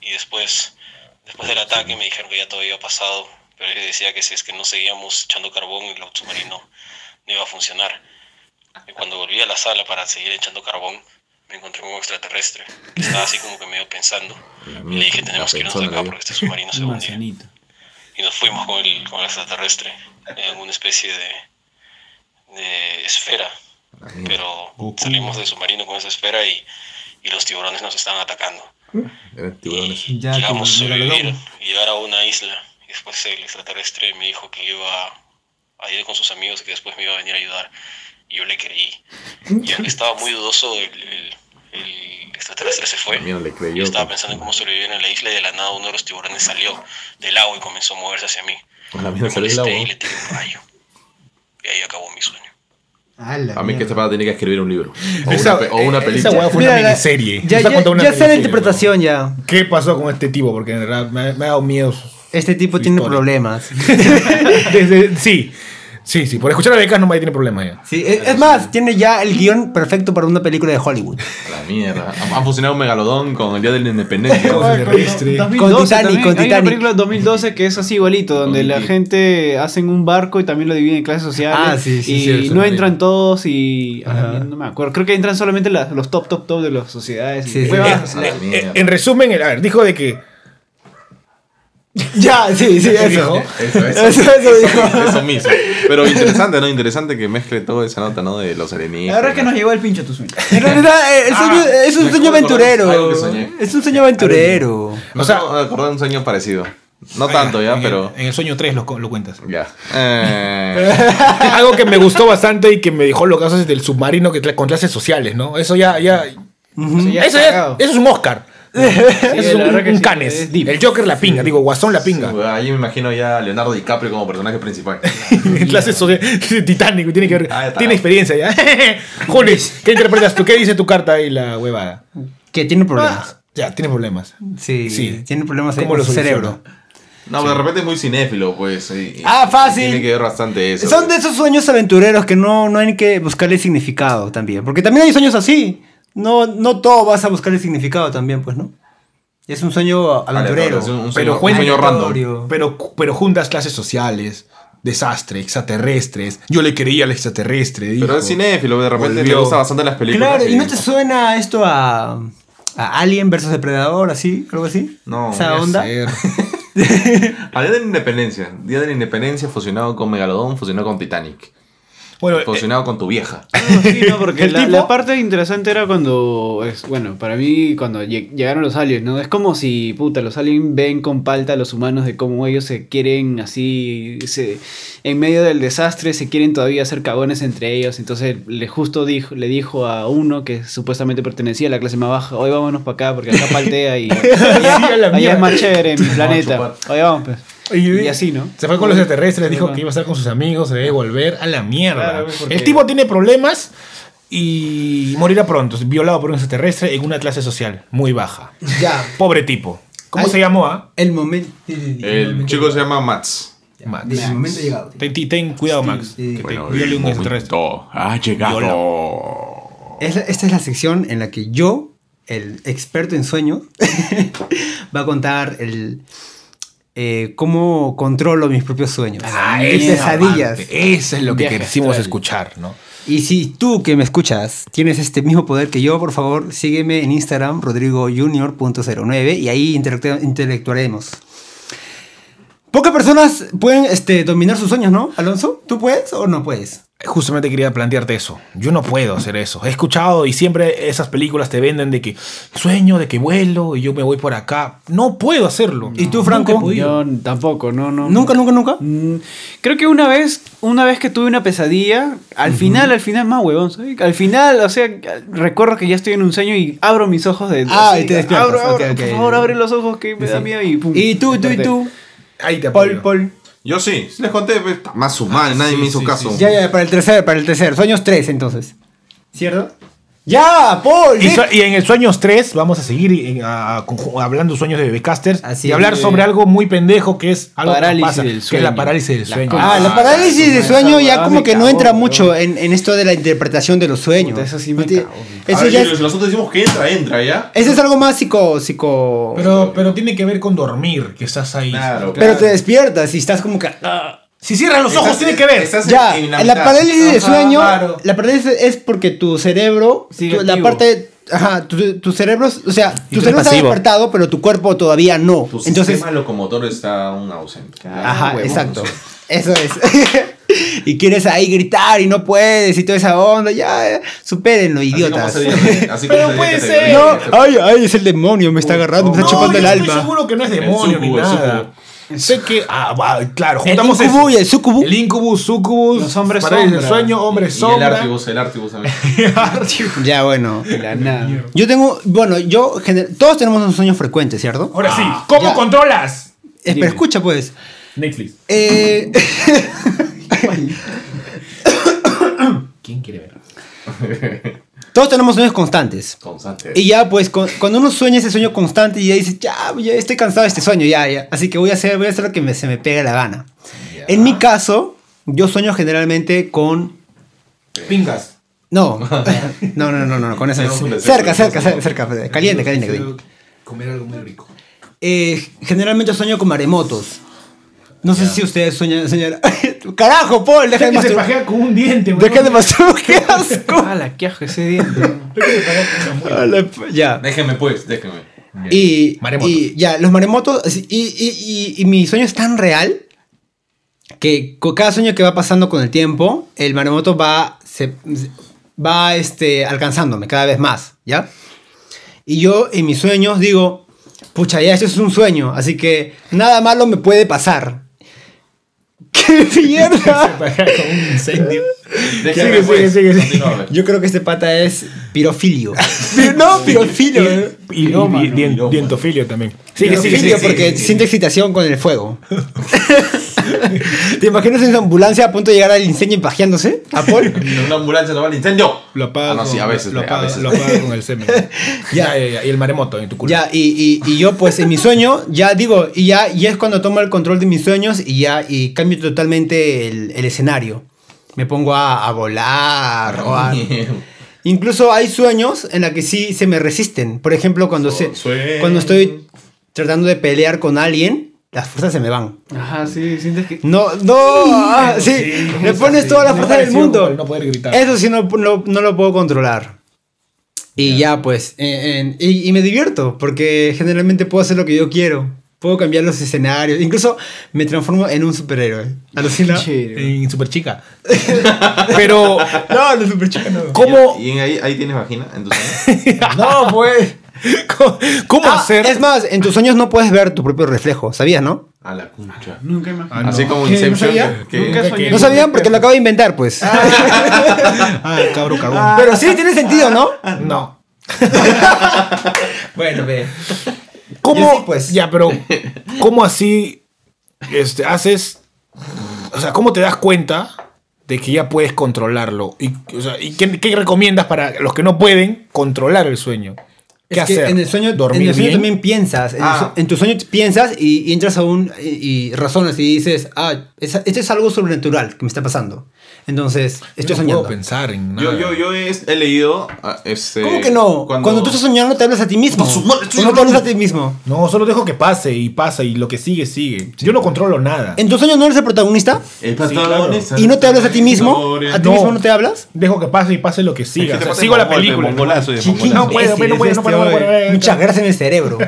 y después, después del ataque me dijeron que ya todo había pasado, pero yo decía que si es que no seguíamos echando carbón el submarino no iba a funcionar. Y cuando volví a la sala para seguir echando carbón, me encontré con un extraterrestre que [laughs] estaba así como que medio pensando. Y le dije, tenemos que irnos de acá porque este submarino se marcianito. Y nos fuimos con el, con el extraterrestre en una especie de, de esfera. Pero salimos del submarino con esa esfera y, y los tiburones nos estaban atacando. Eran tiburones. Y Ya, llegamos a sobrevivir y llegar a una isla. Y después el extraterrestre me dijo que iba a ir con sus amigos y que después me iba a venir a ayudar. Y yo le creí. Y aunque estaba muy dudoso, el, el- el extraterrestre se fue. Le creyó. Yo estaba pensando en cómo sobrevivir en la isla y de la nada uno de los tiburones salió del agua y comenzó a moverse hacia mí. Con la Me molesté y le tiré un rayo. Y ahí acabó mi sueño. A la A mí que este pata tenía que escribir un libro. O Esa- una, o una esa película. hueá fue Mira, una miniserie. Ya, ya, contado una ya sé la interpretación ya. ¿Qué pasó con este tipo? Porque en verdad me, me ha dado miedo. Este tipo tiene historia. problemas. [laughs] Desde- sí, sí, sí. Por escuchar a becas no me tiene problemas ya. Sí, es, es más, tiene ya el guion perfecto para una película de Hollywood. La mierda. Ha, ha funcionado un megalodón con el Día de la Independencia. [laughs] Con. 2012 Con Titanic, con Hay una Titanic. película de 2012 que es así igualito, donde la Sí. gente hacen un barco y también lo dividen en clases sociales. Ah, sí, sí, y cierto, no sí. entran todos y. a la Ajá. mierda, no me acuerdo. Creo que entran solamente las- los top, top, top de las sociedades. y Sí, sí. huevadas. A la Eh, mierda. En resumen, a ver, dijo de que [laughs] Ya, sí, sí, ¿Qué eso. dijo? Eso, eso, Eso, eso dijo. eso mismo. Pero interesante, ¿no? Interesante que mezcle toda esa nota, ¿no? De los alienígenas. La verdad es que nos llegó el pincho tu sueño. En realidad, eh, el sueño, Ah, es un sueño aventurero. Es un sueño aventurero. O sea- acordar un sueño parecido. No tanto ya, en pero. El, en el sueño 3 lo, lo cuentas. Ya. Eh, [laughs] Algo que me gustó bastante y que me dejó los casos del submarino que con clases sociales, ¿no? Eso ya, ya. Eso ya eso, es ya- eso es un Oscar. Es un, un sí, Canes. el Joker la pinga, digo, Guasón la pinga. Ahí me imagino ya a Leonardo DiCaprio como personaje principal. [laughs] En clases sociales. [laughs] Titanic, tiene que ver. Ah, tiene experiencia ya. [laughs] Julis, ¿qué interpretas tú? ¿Qué dice tu carta ahí, la huevada? Que tiene problemas. Ya, tiene problemas. Sí, Sí. tiene problemas ahí ¿Cómo con lo su cerebro. No, pero de repente es muy cinéfilo, pues. y- y- Ah, fácil. Tiene que ver bastante eso. Son de pues. esos sueños aventureros que no, no hay que buscarle significado también. Porque también hay sueños así. No, no todo vas a buscarle significado también, pues, ¿no? Es un sueño aventurero. Es un, un Pero sueño, cuenta- un sueño random. Pero, pero juntas clases sociales, desastre, extraterrestres. Yo le creía al extraterrestre. Pero es cinéfilo, de repente le Volvió. gusta bastante las películas. Claro, ¿y no te suena esto a, a Alien versus Depredador, así? ¿Algo así? No, Esa onda. ser. [laughs] A Día de la Independencia. Día de la Independencia fusionado con Megalodón, fusionado con Titanic. Bueno, eh, con tu vieja. No, sí, no, porque ¿El la, parte interesante era cuando, es, bueno, para mí cuando lleg- llegaron los aliens, ¿no? Es como si, puta, los aliens ven con palta a los humanos de cómo ellos se quieren así, se, en medio del desastre se quieren todavía hacer cagones entre ellos. Entonces le justo dijo, le dijo a uno que supuestamente pertenecía a la clase más baja, hoy vámonos para acá porque acá paltea y [laughs] [laughs] allá, la allá es más chévere en mi planeta. Oye, vamos pues. Y así, ¿no? Se fue con los extraterrestres, dijo que iba a estar con sus amigos, se debe volver a la mierda. Claro, porque- El tipo tiene problemas y morirá pronto, violado por un extraterrestre en una clase social muy baja. Ya. Pobre tipo. ¿Cómo Ay. se llamó? ah? El momento. El chico se llama Mats. Max. El momento ha llegado. Ten, ten cuidado, Max. sí. que te Bueno, viole un extraterrestre. ha llegado. Esta es la sección en la que yo, el experto en sueños, [laughs] va a contar el eh, cómo controlo mis propios sueños. Ah, pesadillas. parte, Eso es lo que Viaje quisimos astral. escuchar, ¿no? Y si tú que me escuchas tienes este mismo poder que yo, por favor, sígueme en Instagram, rodrigojunior.09, y ahí intelectuaremos. Pocas personas pueden este, dominar sus sueños, ¿no, Alonso? ¿Tú puedes o no puedes? Justamente quería plantearte eso. Yo no puedo hacer eso. He escuchado y siempre esas películas te venden de que sueño, de que vuelo y yo me voy por acá. No puedo hacerlo. ¿Y tú, Franco? Yo tampoco, no, no. ¿Nunca, nunca, nunca? Mm, Creo que una vez, una vez que tuve una pesadilla, al final, al final, más huevón. Al final, o sea, recuerdo que ya estoy en un sueño y abro mis ojos de. Ah, así, y te despiertas, Abro, por favor, abre los ojos que me da miedo y pum. ¿Y tú, tú, y tú? Ahí te Paul, apoyo. Paul. Yo sí, les conté, pues, más humano, nadie sí, me hizo sí, caso. sí, Ya, ya, para el tercer, para el tercer. Sueños tres, entonces. ¿Cierto? Ya, Paul. Y, y en el Sueños 3 vamos a seguir eh, a- conju- hablando sueños de Bebecasters Así y hablar sobre algo muy pendejo que es algo Parálisis que nos pasa, del que es sueño. la parálisis del La sueño. concha. Ah, la parálisis de esa sueño ya como que no entra mucho en, en esto de la interpretación de los sueños. Puta, eso sí me. Eso A ver, ya es, nosotros decimos que entra, entra, ¿ya? eso es algo más psico... psico Pero, pero tiene que ver con dormir, que estás ahí. Claro. pero te despiertas y estás como que... ah. Si cierras los ojos, Estás- tiene que ver. estás Ya, en la parálisis de sueño, claro. la parálisis es porque tu cerebro, tu- la parte, ajá, tu, tu cerebro, o sea, tu cerebro está despertado, pero tu cuerpo todavía no. Tu Entonces, sistema locomotor está aún ausente. ajá, huevón, exacto. Eso es. [laughs] y quieres ahí gritar y no puedes y toda esa onda, ya, supérenlo, Así como idiotas. así como [laughs] Pero ese día puede ser. No, ay, ay, es el demonio, me está agarrando, me está No, chupando yo el estoy alma. seguro que no es El demonio ni sucubo, el nada. Sé que, ah, va, claro, El juntamos incubo eso. y el sucubo. El incubus, sucubus, Los hombres parálisis del sombra. sueño, hombre Y el sombra. Artibus, el Artibus también. [laughs] Ya, bueno. De la nada. Yo tengo, bueno, yo, gener- todos tenemos un sueño frecuente, ¿cierto? Ahora sí, ¿cómo ya. controlas? Espera, escucha pues. Netflix. Eh, [laughs] [laughs] ¿Quién quiere ver? Todos tenemos sueños constantes. Constante. Y ya, pues, con- cuando uno sueña ese sueño constante y ya dice, ya, ya estoy cansado de este sueño, ya, ya. Así que voy a hacer, voy a hacer lo que me- se me pegue la gana. En mi caso, yo sueño generalmente con... Pingas. No, [laughs] no, no, no, no, con eso. Cerca, cerca, cerca, cerca. Caliente, caliente, caliente. Comer algo muy rico. Eh, generalmente sueño con maremotos. No sé si ustedes sueñan, sueñan- [laughs] Carajo, Paul, deja de que se masturbar. pajea con un diente, weón. Deja de masturbar, qué [laughs] asco. ¡Hala, qué asco ese diente! A la p- Ya. Déjeme pues, déjeme. Y, y ya, los maremotos. así, Y, y, y, y mi sueño es tan real que con cada sueño que va pasando con el tiempo, el maremoto va, se, va este, alcanzándome cada vez más, ¿ya? Y yo en mis sueños digo, pucha, ya esto es un sueño, así que nada malo me puede pasar. [laughs] ¡Qué mierda! [laughs] Con un incendio. Sigue, pues. sigue, sigue, sigue. Continúa, Yo creo que este pata es pirofilio. [laughs] no, pirofilio. Y, y, y dien- dientofilio también. Sigue, sigue, Pirofilio porque siente excitación con el fuego. [laughs] ¿Te imaginas en su ambulancia a punto de llegar al incendio y pajeándose? ¿A Paul? [laughs] En una ambulancia no va al incendio. Lo apaga, Ah, no, sí, a veces, lo a apaga, veces. lo apaga con el semen. [laughs] ya, ya, ya. Y el maremoto en tu culo. Ya, y, y- y yo pues en mi sueño, ya digo, y ya, y es cuando tomo el control de mis sueños y ya, y cambio totalmente el, el escenario. Me pongo a, a volar o a- Incluso hay sueños en los que sí se me resisten. Por ejemplo, cuando, se, cuando estoy tratando de pelear con alguien, las fuerzas se me van. Ajá, sí, sientes que. No, no, ah, sí, le pones toda la fuerza del mundo. No poder gritar. Eso sí no, no, no lo puedo controlar. Y ya, pues, en- en- y, y me divierto, porque generalmente puedo hacer lo que yo quiero. Puedo cambiar los escenarios. Incluso me transformo en un superhéroe. Alucina. En super chica. [laughs] Pero, No, no super chica, no. ¿cómo, ¿Y en ahí, ahí tienes vagina? ¿En tu sueño? [laughs] No, pues. Cómo, cómo Ah, hacer? Es más, en tus sueños no puedes ver tu propio reflejo, ¿sabías, no? A la concha. Nunca me. Ah, no. Así como. ¿No Inception. sabía? que- Nunca que- soñé. No sabían porque lo acabo de inventar, pues. Ah, [laughs] cabro cagón. Pero sí, tiene sentido, ¿no? No. [laughs] Bueno, ve. ¿Cómo? Sí, pues. Ya, pero ¿cómo así este, haces? O sea, ¿cómo te das cuenta de que ya puedes controlarlo? Y, o sea, ¿y qué, qué recomiendas para los que no pueden controlar el sueño? ¿Qué Es que hacer? en el sueño, ¿Dormir en el sueño bien? también piensas. En, el Ah. su- en tu sueño piensas y, y entras a un. Y, y razonas y dices, ah, es- esto es algo sobrenatural que me está pasando. Entonces, Yo estoy no soñando. puedo pensar en nada. Yo, yo, yo he, he leído. ah, Este, ¿Cómo que no? Cuando... tú estás soñando, te hablas a ti mismo. ¡Pa' su madre, estoy ¿O no te hablas a ti mismo? No, solo dejo que pase y pasa y lo que sigue, sigue. Yo no controlo nada. ¿En tu sueño no eres el protagonista? El claro. protagonista. ¿Y no te hablas a ti mismo? ¿A ti No. mismo no te hablas? Dejo que pase y pase lo que siga. Es que O sea, sigo la de película. mongolazo y de Sí, mongolazo. No puedo, no puedo, hoy. puedo. Mucha grasa en el cerebro.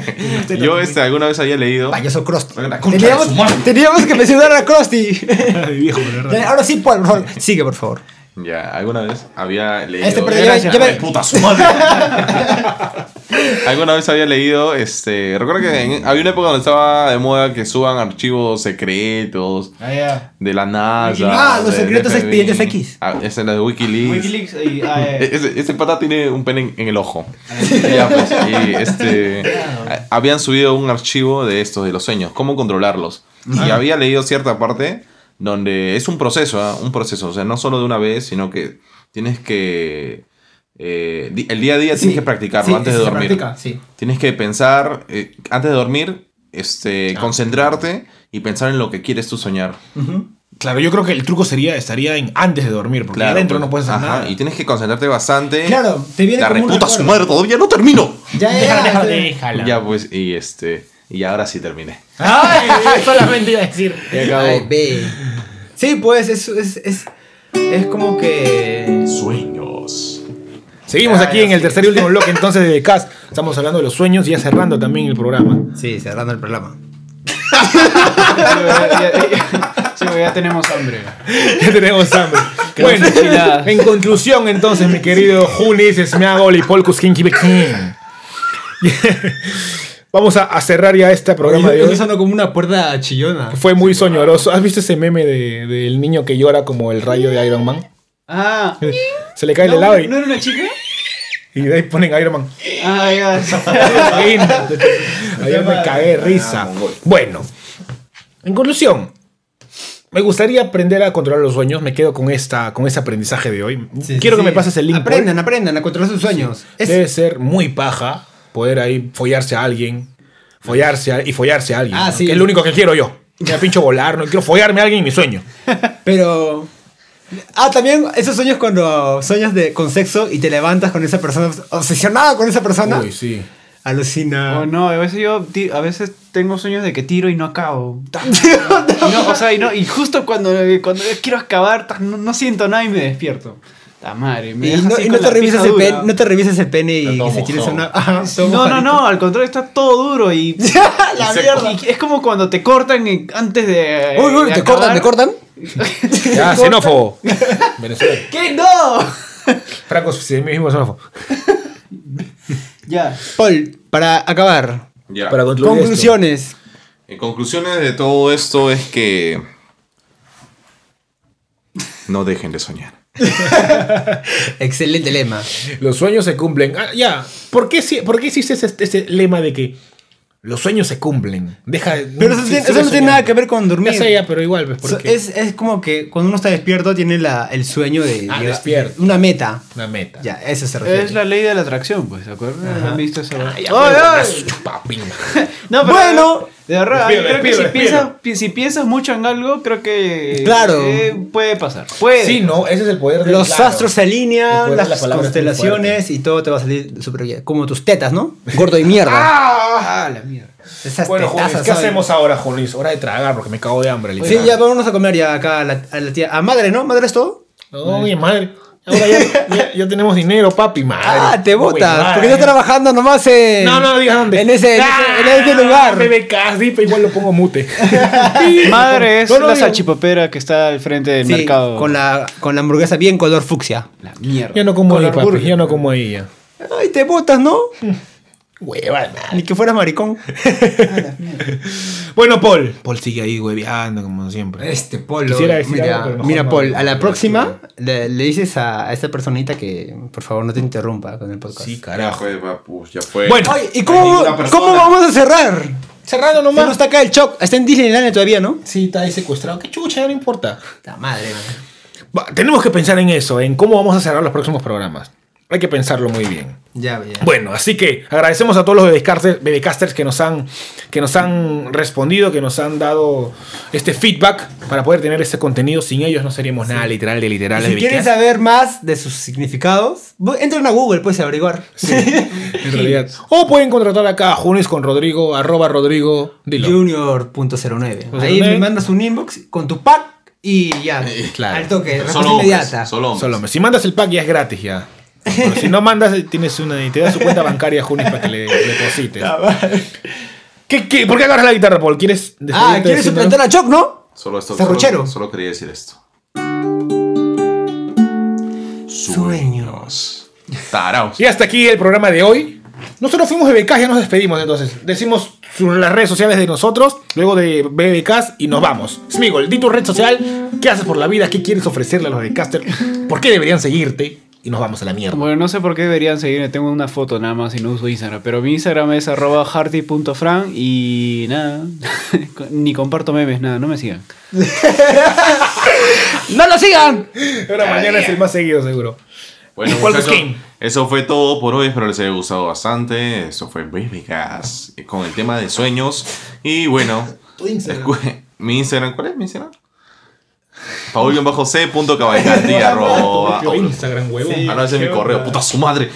[laughs] Yo este, alguna vez había leído. Payaso Krusty. De Teníamos, teníamos que mencionar a Krusty. [laughs] Ay, viejo, de verdad. Ahora sí, Paul, por favor. Sigue, por favor. Ya, alguna vez había leído. Este, pero ya- me- puta su madre. [laughs] alguna vez había leído, este, recuerdo que en- había una época donde estaba de moda que suban archivos secretos Ah, ya. de la NASA. Ah, los secretos expedientes X. Ah, esa es la de WikiLeaks. Wikileaks y. ah, eh. [laughs] Ese, ese pata tiene un pene en, en el ojo. Y ya, pues, y este, [laughs] habían subido un archivo de estos, de los sueños, cómo controlarlos. Y había leído cierta parte donde es un proceso, ¿ah? un proceso. O sea, no solo de una vez, sino que tienes que eh, el día a día Sí, tienes que practicarlo sí, antes de se dormir. practica, sí. Tienes que pensar, eh, antes de dormir, este, concentrarte y pensar en lo que quieres tú soñar. Claro, yo creo que el truco sería, estaría en antes de dormir, porque adentro pues, no puedes hacer ajá, nada. Y tienes que concentrarte bastante. Claro, te viene La como un reputa su madre, todavía no termino. Ya, ya, Déjala, ya, déjala, ya. déjala. Ya pues, y este. Y ahora sí terminé. Ay, [laughs] solamente iba a decir. Ay, ve. Sí, pues es, es, es, es como que... Sueños. Seguimos aquí en el tercer y último [laughs] bloque entonces de Cast. Estamos hablando de los sueños y ya cerrando también el programa. Sí, cerrando el programa. [laughs] sí, ya tenemos hambre. Ya tenemos hambre. Bueno, en conclusión entonces, mi querido Junis, Smeagol y Polkus Kinky. Vamos a, a cerrar ya este programa de Eso hoy. sonó como una puerta chillona. Fue muy soñoroso. ¿Has visto ese meme de- del niño que llora como el rayo de Iron Man? Ah, Se le cae el ¿no, helado y, ¿no era una chica? y de ahí ponen Iron Man. Ah, ya. [laughs] Ayer me [laughs] cagué de risa. Bueno, en conclusión, me gustaría aprender a controlar los sueños. Me quedo con, esta, con este aprendizaje de hoy. Sí, Quiero sí, que me sí. pases el link. Aprendan, aprendan a controlar sus sueños. Es- Debe ser muy paja poder ahí follarse a alguien. Follarse a- y follarse a alguien. Ah, ¿no? sí. Que es lo único que quiero yo. Me pincho volar, no quiero follarme a alguien en mi sueño. [laughs] Pero. Ah, también esos sueños cuando sueñas de, con sexo y te levantas con esa persona, obsesionada con esa persona. Uy, sí. Alucina. Oh, no, a veces yo a veces tengo sueños de que tiro y no acabo. [laughs] No, o sea, y, no, y justo cuando, cuando quiero acabar, no siento nada y me despierto. La madre, me Y no, y te revisas el pene, no te revisas el pene y que se mojado. una. [laughs] Todo No, no, no, al contrario, está todo duro y. [laughs] La mierda. y es como cuando te cortan antes de. Uy, uy, de [laughs] te cortan, te cortan. Ya, xenófobo. Venezuela. ¿Qué? No. Franco, sí, mismo xenófobo. ya. Paul, para acabar, Ya. Para concluir esto. conclusiones. En conclusiones de todo esto es que. No dejen de soñar. [laughs] Excelente lema. Los sueños se cumplen. Ah, ya. ¿Por qué, si- ¿Por qué existe ese, ese lema de que los sueños se cumplen? Deja. Pero eso, sigue eso no tiene nada que ver con dormir. Ya sé, ya, pero igual, pues, So- es, es como que cuando uno está despierto tiene la, el sueño de Ah, llegar- despierto. una meta. una meta. Ya, eso se refiere. Es la ley de la atracción, pues, ¿se acuerdan? ¿Han visto eso? Ah, ya. [laughs] No, pero Bueno. De verdad, Despídelo, creo que si piensas, pi- si piensas mucho en algo, creo que Claro. eh, puede pasar. Puede. Sí, no, ese es el poder de Los astros se alinean, de las constelaciones y todo te va a salir súper bien. Como tus tetas, ¿no? Gordo y mierda. [laughs] Ah, la mierda. Esas Bueno, Junis, tetazas, ¿qué ¿sabes? hacemos ahora, Junis? Hora de tragar porque me cago de hambre. Sí, literal. ya vámonos a comer ya acá a la, a la tía. A madre, ¿no? ¿Madre es todo? No, mi madre. Ahora ya, [laughs] ya- ya tenemos dinero, papi, madre. Ah, te botas. Porque estás trabajando nomás en. No, no, digas dónde. En ese, en ese, en ese lugar. Sí, pero igual lo pongo mute. [laughs] Madre es No, no, la digo- salchipapera que está al frente del Sí, mercado. con la, con la hamburguesa bien color fucsia. La mierda. Ya no como ahí, Color papi. burger. Ya no como ahí ya. Ay, te botas, ¿no? Hueva, Ni que fueras maricón. [laughs] Bueno, Paul. Paul sigue ahí hueveando como siempre. Este. Quisiera decir mira, algo, pero mejor mira no, Paul, no, a la no, próxima le, le dices a, a esta personita que por favor no te interrumpa con el podcast. Sí, Ya carajo. fue, papu, ya fue. Bueno, ¿y cómo, cómo vamos a cerrar? cerrando Ya no nomás. está acá el Choc. Está en Disneyland todavía, ¿no? Sí, está ahí secuestrado. Qué chucha, ya no importa. La madre, Va, tenemos que pensar en eso, en cómo vamos a cerrar los próximos programas. Hay que pensarlo muy bien. Ya, ya. Bueno, así que agradecemos a todos los BBcasters que, nos han, que nos han respondido, que nos han dado este feedback para poder tener este contenido. Sin ellos no seríamos nada literal de literal. Y si quieren saber más de sus significados, entren a Google, pues a averiguar. En [laughs] realidad. O pueden contratar acá a Junis con Rodrigo, arroba Rodrigo, dilo. Junior.09. Pues Ahí me mandas un inbox con tu pack y ya. claro. Al toque, respuesta Solo hombres, inmediata. solo hombres. Solo, si mandas el pack ya es gratis ya. Pero si no mandas, tienes una, y te das su cuenta bancaria Junis para que le le deposites. ¿Qué, qué? ¿Por qué agarras la guitarra, Paul? ¿Quieres Ah, ¿quieres suplantar a Choc, no? Solo esto. Solo, solo quería decir esto. Sueños. Taraos. Y hasta aquí el programa de hoy. Nosotros fuimos BBK, ya nos despedimos entonces. Decimos las redes sociales de nosotros, luego de BBK y nos vamos. Smigol, di tu red social, ¿qué haces por la vida? ¿Qué quieres ofrecerle a los de Caster? ¿Por qué deberían seguirte? Y nos vamos a la mierda. Bueno, no sé por qué deberían seguirme. Tengo una foto nada más y no uso Instagram. Pero mi Instagram es arroba hardy.fran y nada. [laughs] Ni comparto memes, nada. No me sigan. [laughs] ¡No lo sigan! Ahora mañana es el más seguido, seguro. Bueno, eso fue todo por hoy. Espero les haya gustado bastante. Eso fue Baby Gas eh, con el tema de sueños. Y bueno, [laughs] mi Instagram, ¿cuál es mi Instagram? Paul-c.cabalcanti [laughs] arroba. Instagram, huevón. Ah, no, ese es mi correo, puta su madre.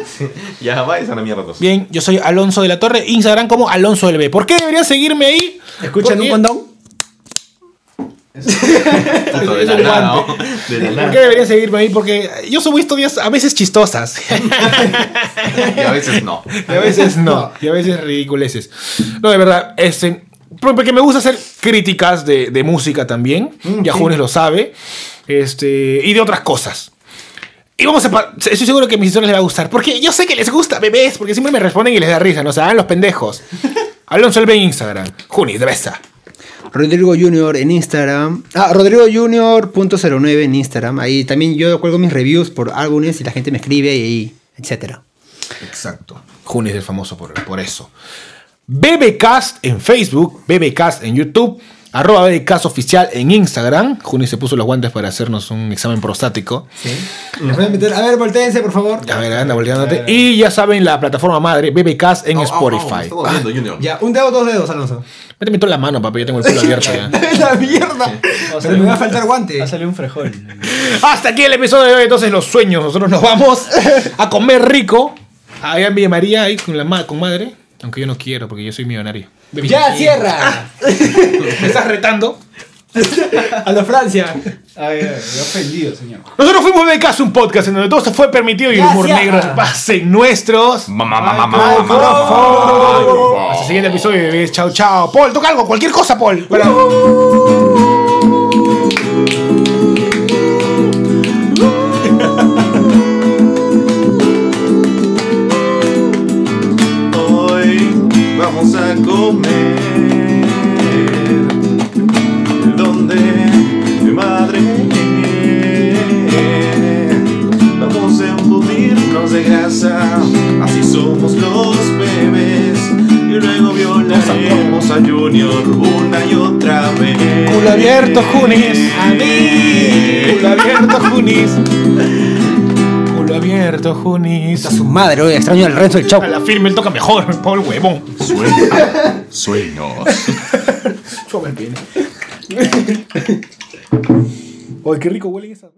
[laughs] ya, vaya a la mierda. Bien, yo soy Alonso de la Torre, Instagram como Alonso del B. ¿Por qué deberían seguirme ahí? ¿Escuchan un condón? Puta, de la nada, ¿no? De la ¿Por qué deberían seguirme ahí? Porque yo subo historias a veces chistosas. [laughs] Y a veces no. Y a veces no. Y a veces ridiculeces. No, de verdad, este, porque me gusta hacer críticas de, de música también. ya Juanes lo sabe. Este, y de otras cosas. Y vamos a... Estoy seguro que a mis historias les va a gustar. Porque yo sé que les gusta, bebés. Porque siempre me responden y les da risa. No se hagan los pendejos. [laughs] Alonso el B en Instagram. Junis, de besa. Rodrigo Junior en Instagram. Ah, Rodrigo Junior.09 en Instagram. Ahí también yo cuelgo mis reviews por álbumes y la gente me escribe y ahí, etcétera. Exacto. Junis es famoso por, por eso. BBcast en Facebook, BBcast en YouTube, arroba BBcast oficial en Instagram. Junis se puso los guantes para hacernos un examen prostático. Voy a meter- A ver, volteense, por favor. A ver, anda volteándote. Y ya saben, la plataforma madre, BBcast en Spotify. está doliendo, Junior. Ya, un dedo, dos dedos, Alonso. Méteme toda la mano, papi, yo tengo el culo abierto ya. [laughs] la mierda. Pero me va a faltar guante. Ha salido un frejol. Hasta aquí el episodio de hoy, entonces los sueños. Nosotros nos vamos a comer rico. Allá en Villa María, ahí con, la ma- con madre. Aunque yo no quiero, porque yo soy millonario. ¡Ya, cierra! ¿Me estás retando? [laughs] A la Francia. Ay, ay, me he ofendido, señor. Nosotros fuimos BBcast, un podcast en donde todo se fue permitido y el humor negro pasen nuestros. Mamá, mamá, mamá, mamá. Hasta el siguiente episodio, bebés. Chao, chao. Paul, toca algo, cualquier cosa, Paul. Para- vamos a comer donde mi madre vamos a embutirnos de grasa así somos los bebés y luego violaremos a Junior una y otra vez Culo abierto, Junis. A mí. Culo abierto, Junis. Abierto, Junis. A su madre, oye, extraño al Renzo del Chau. A la firme, él toca mejor, [laughs] Paul, huevón. Sueños, sueños. [laughs] Ay, qué rico huele esa.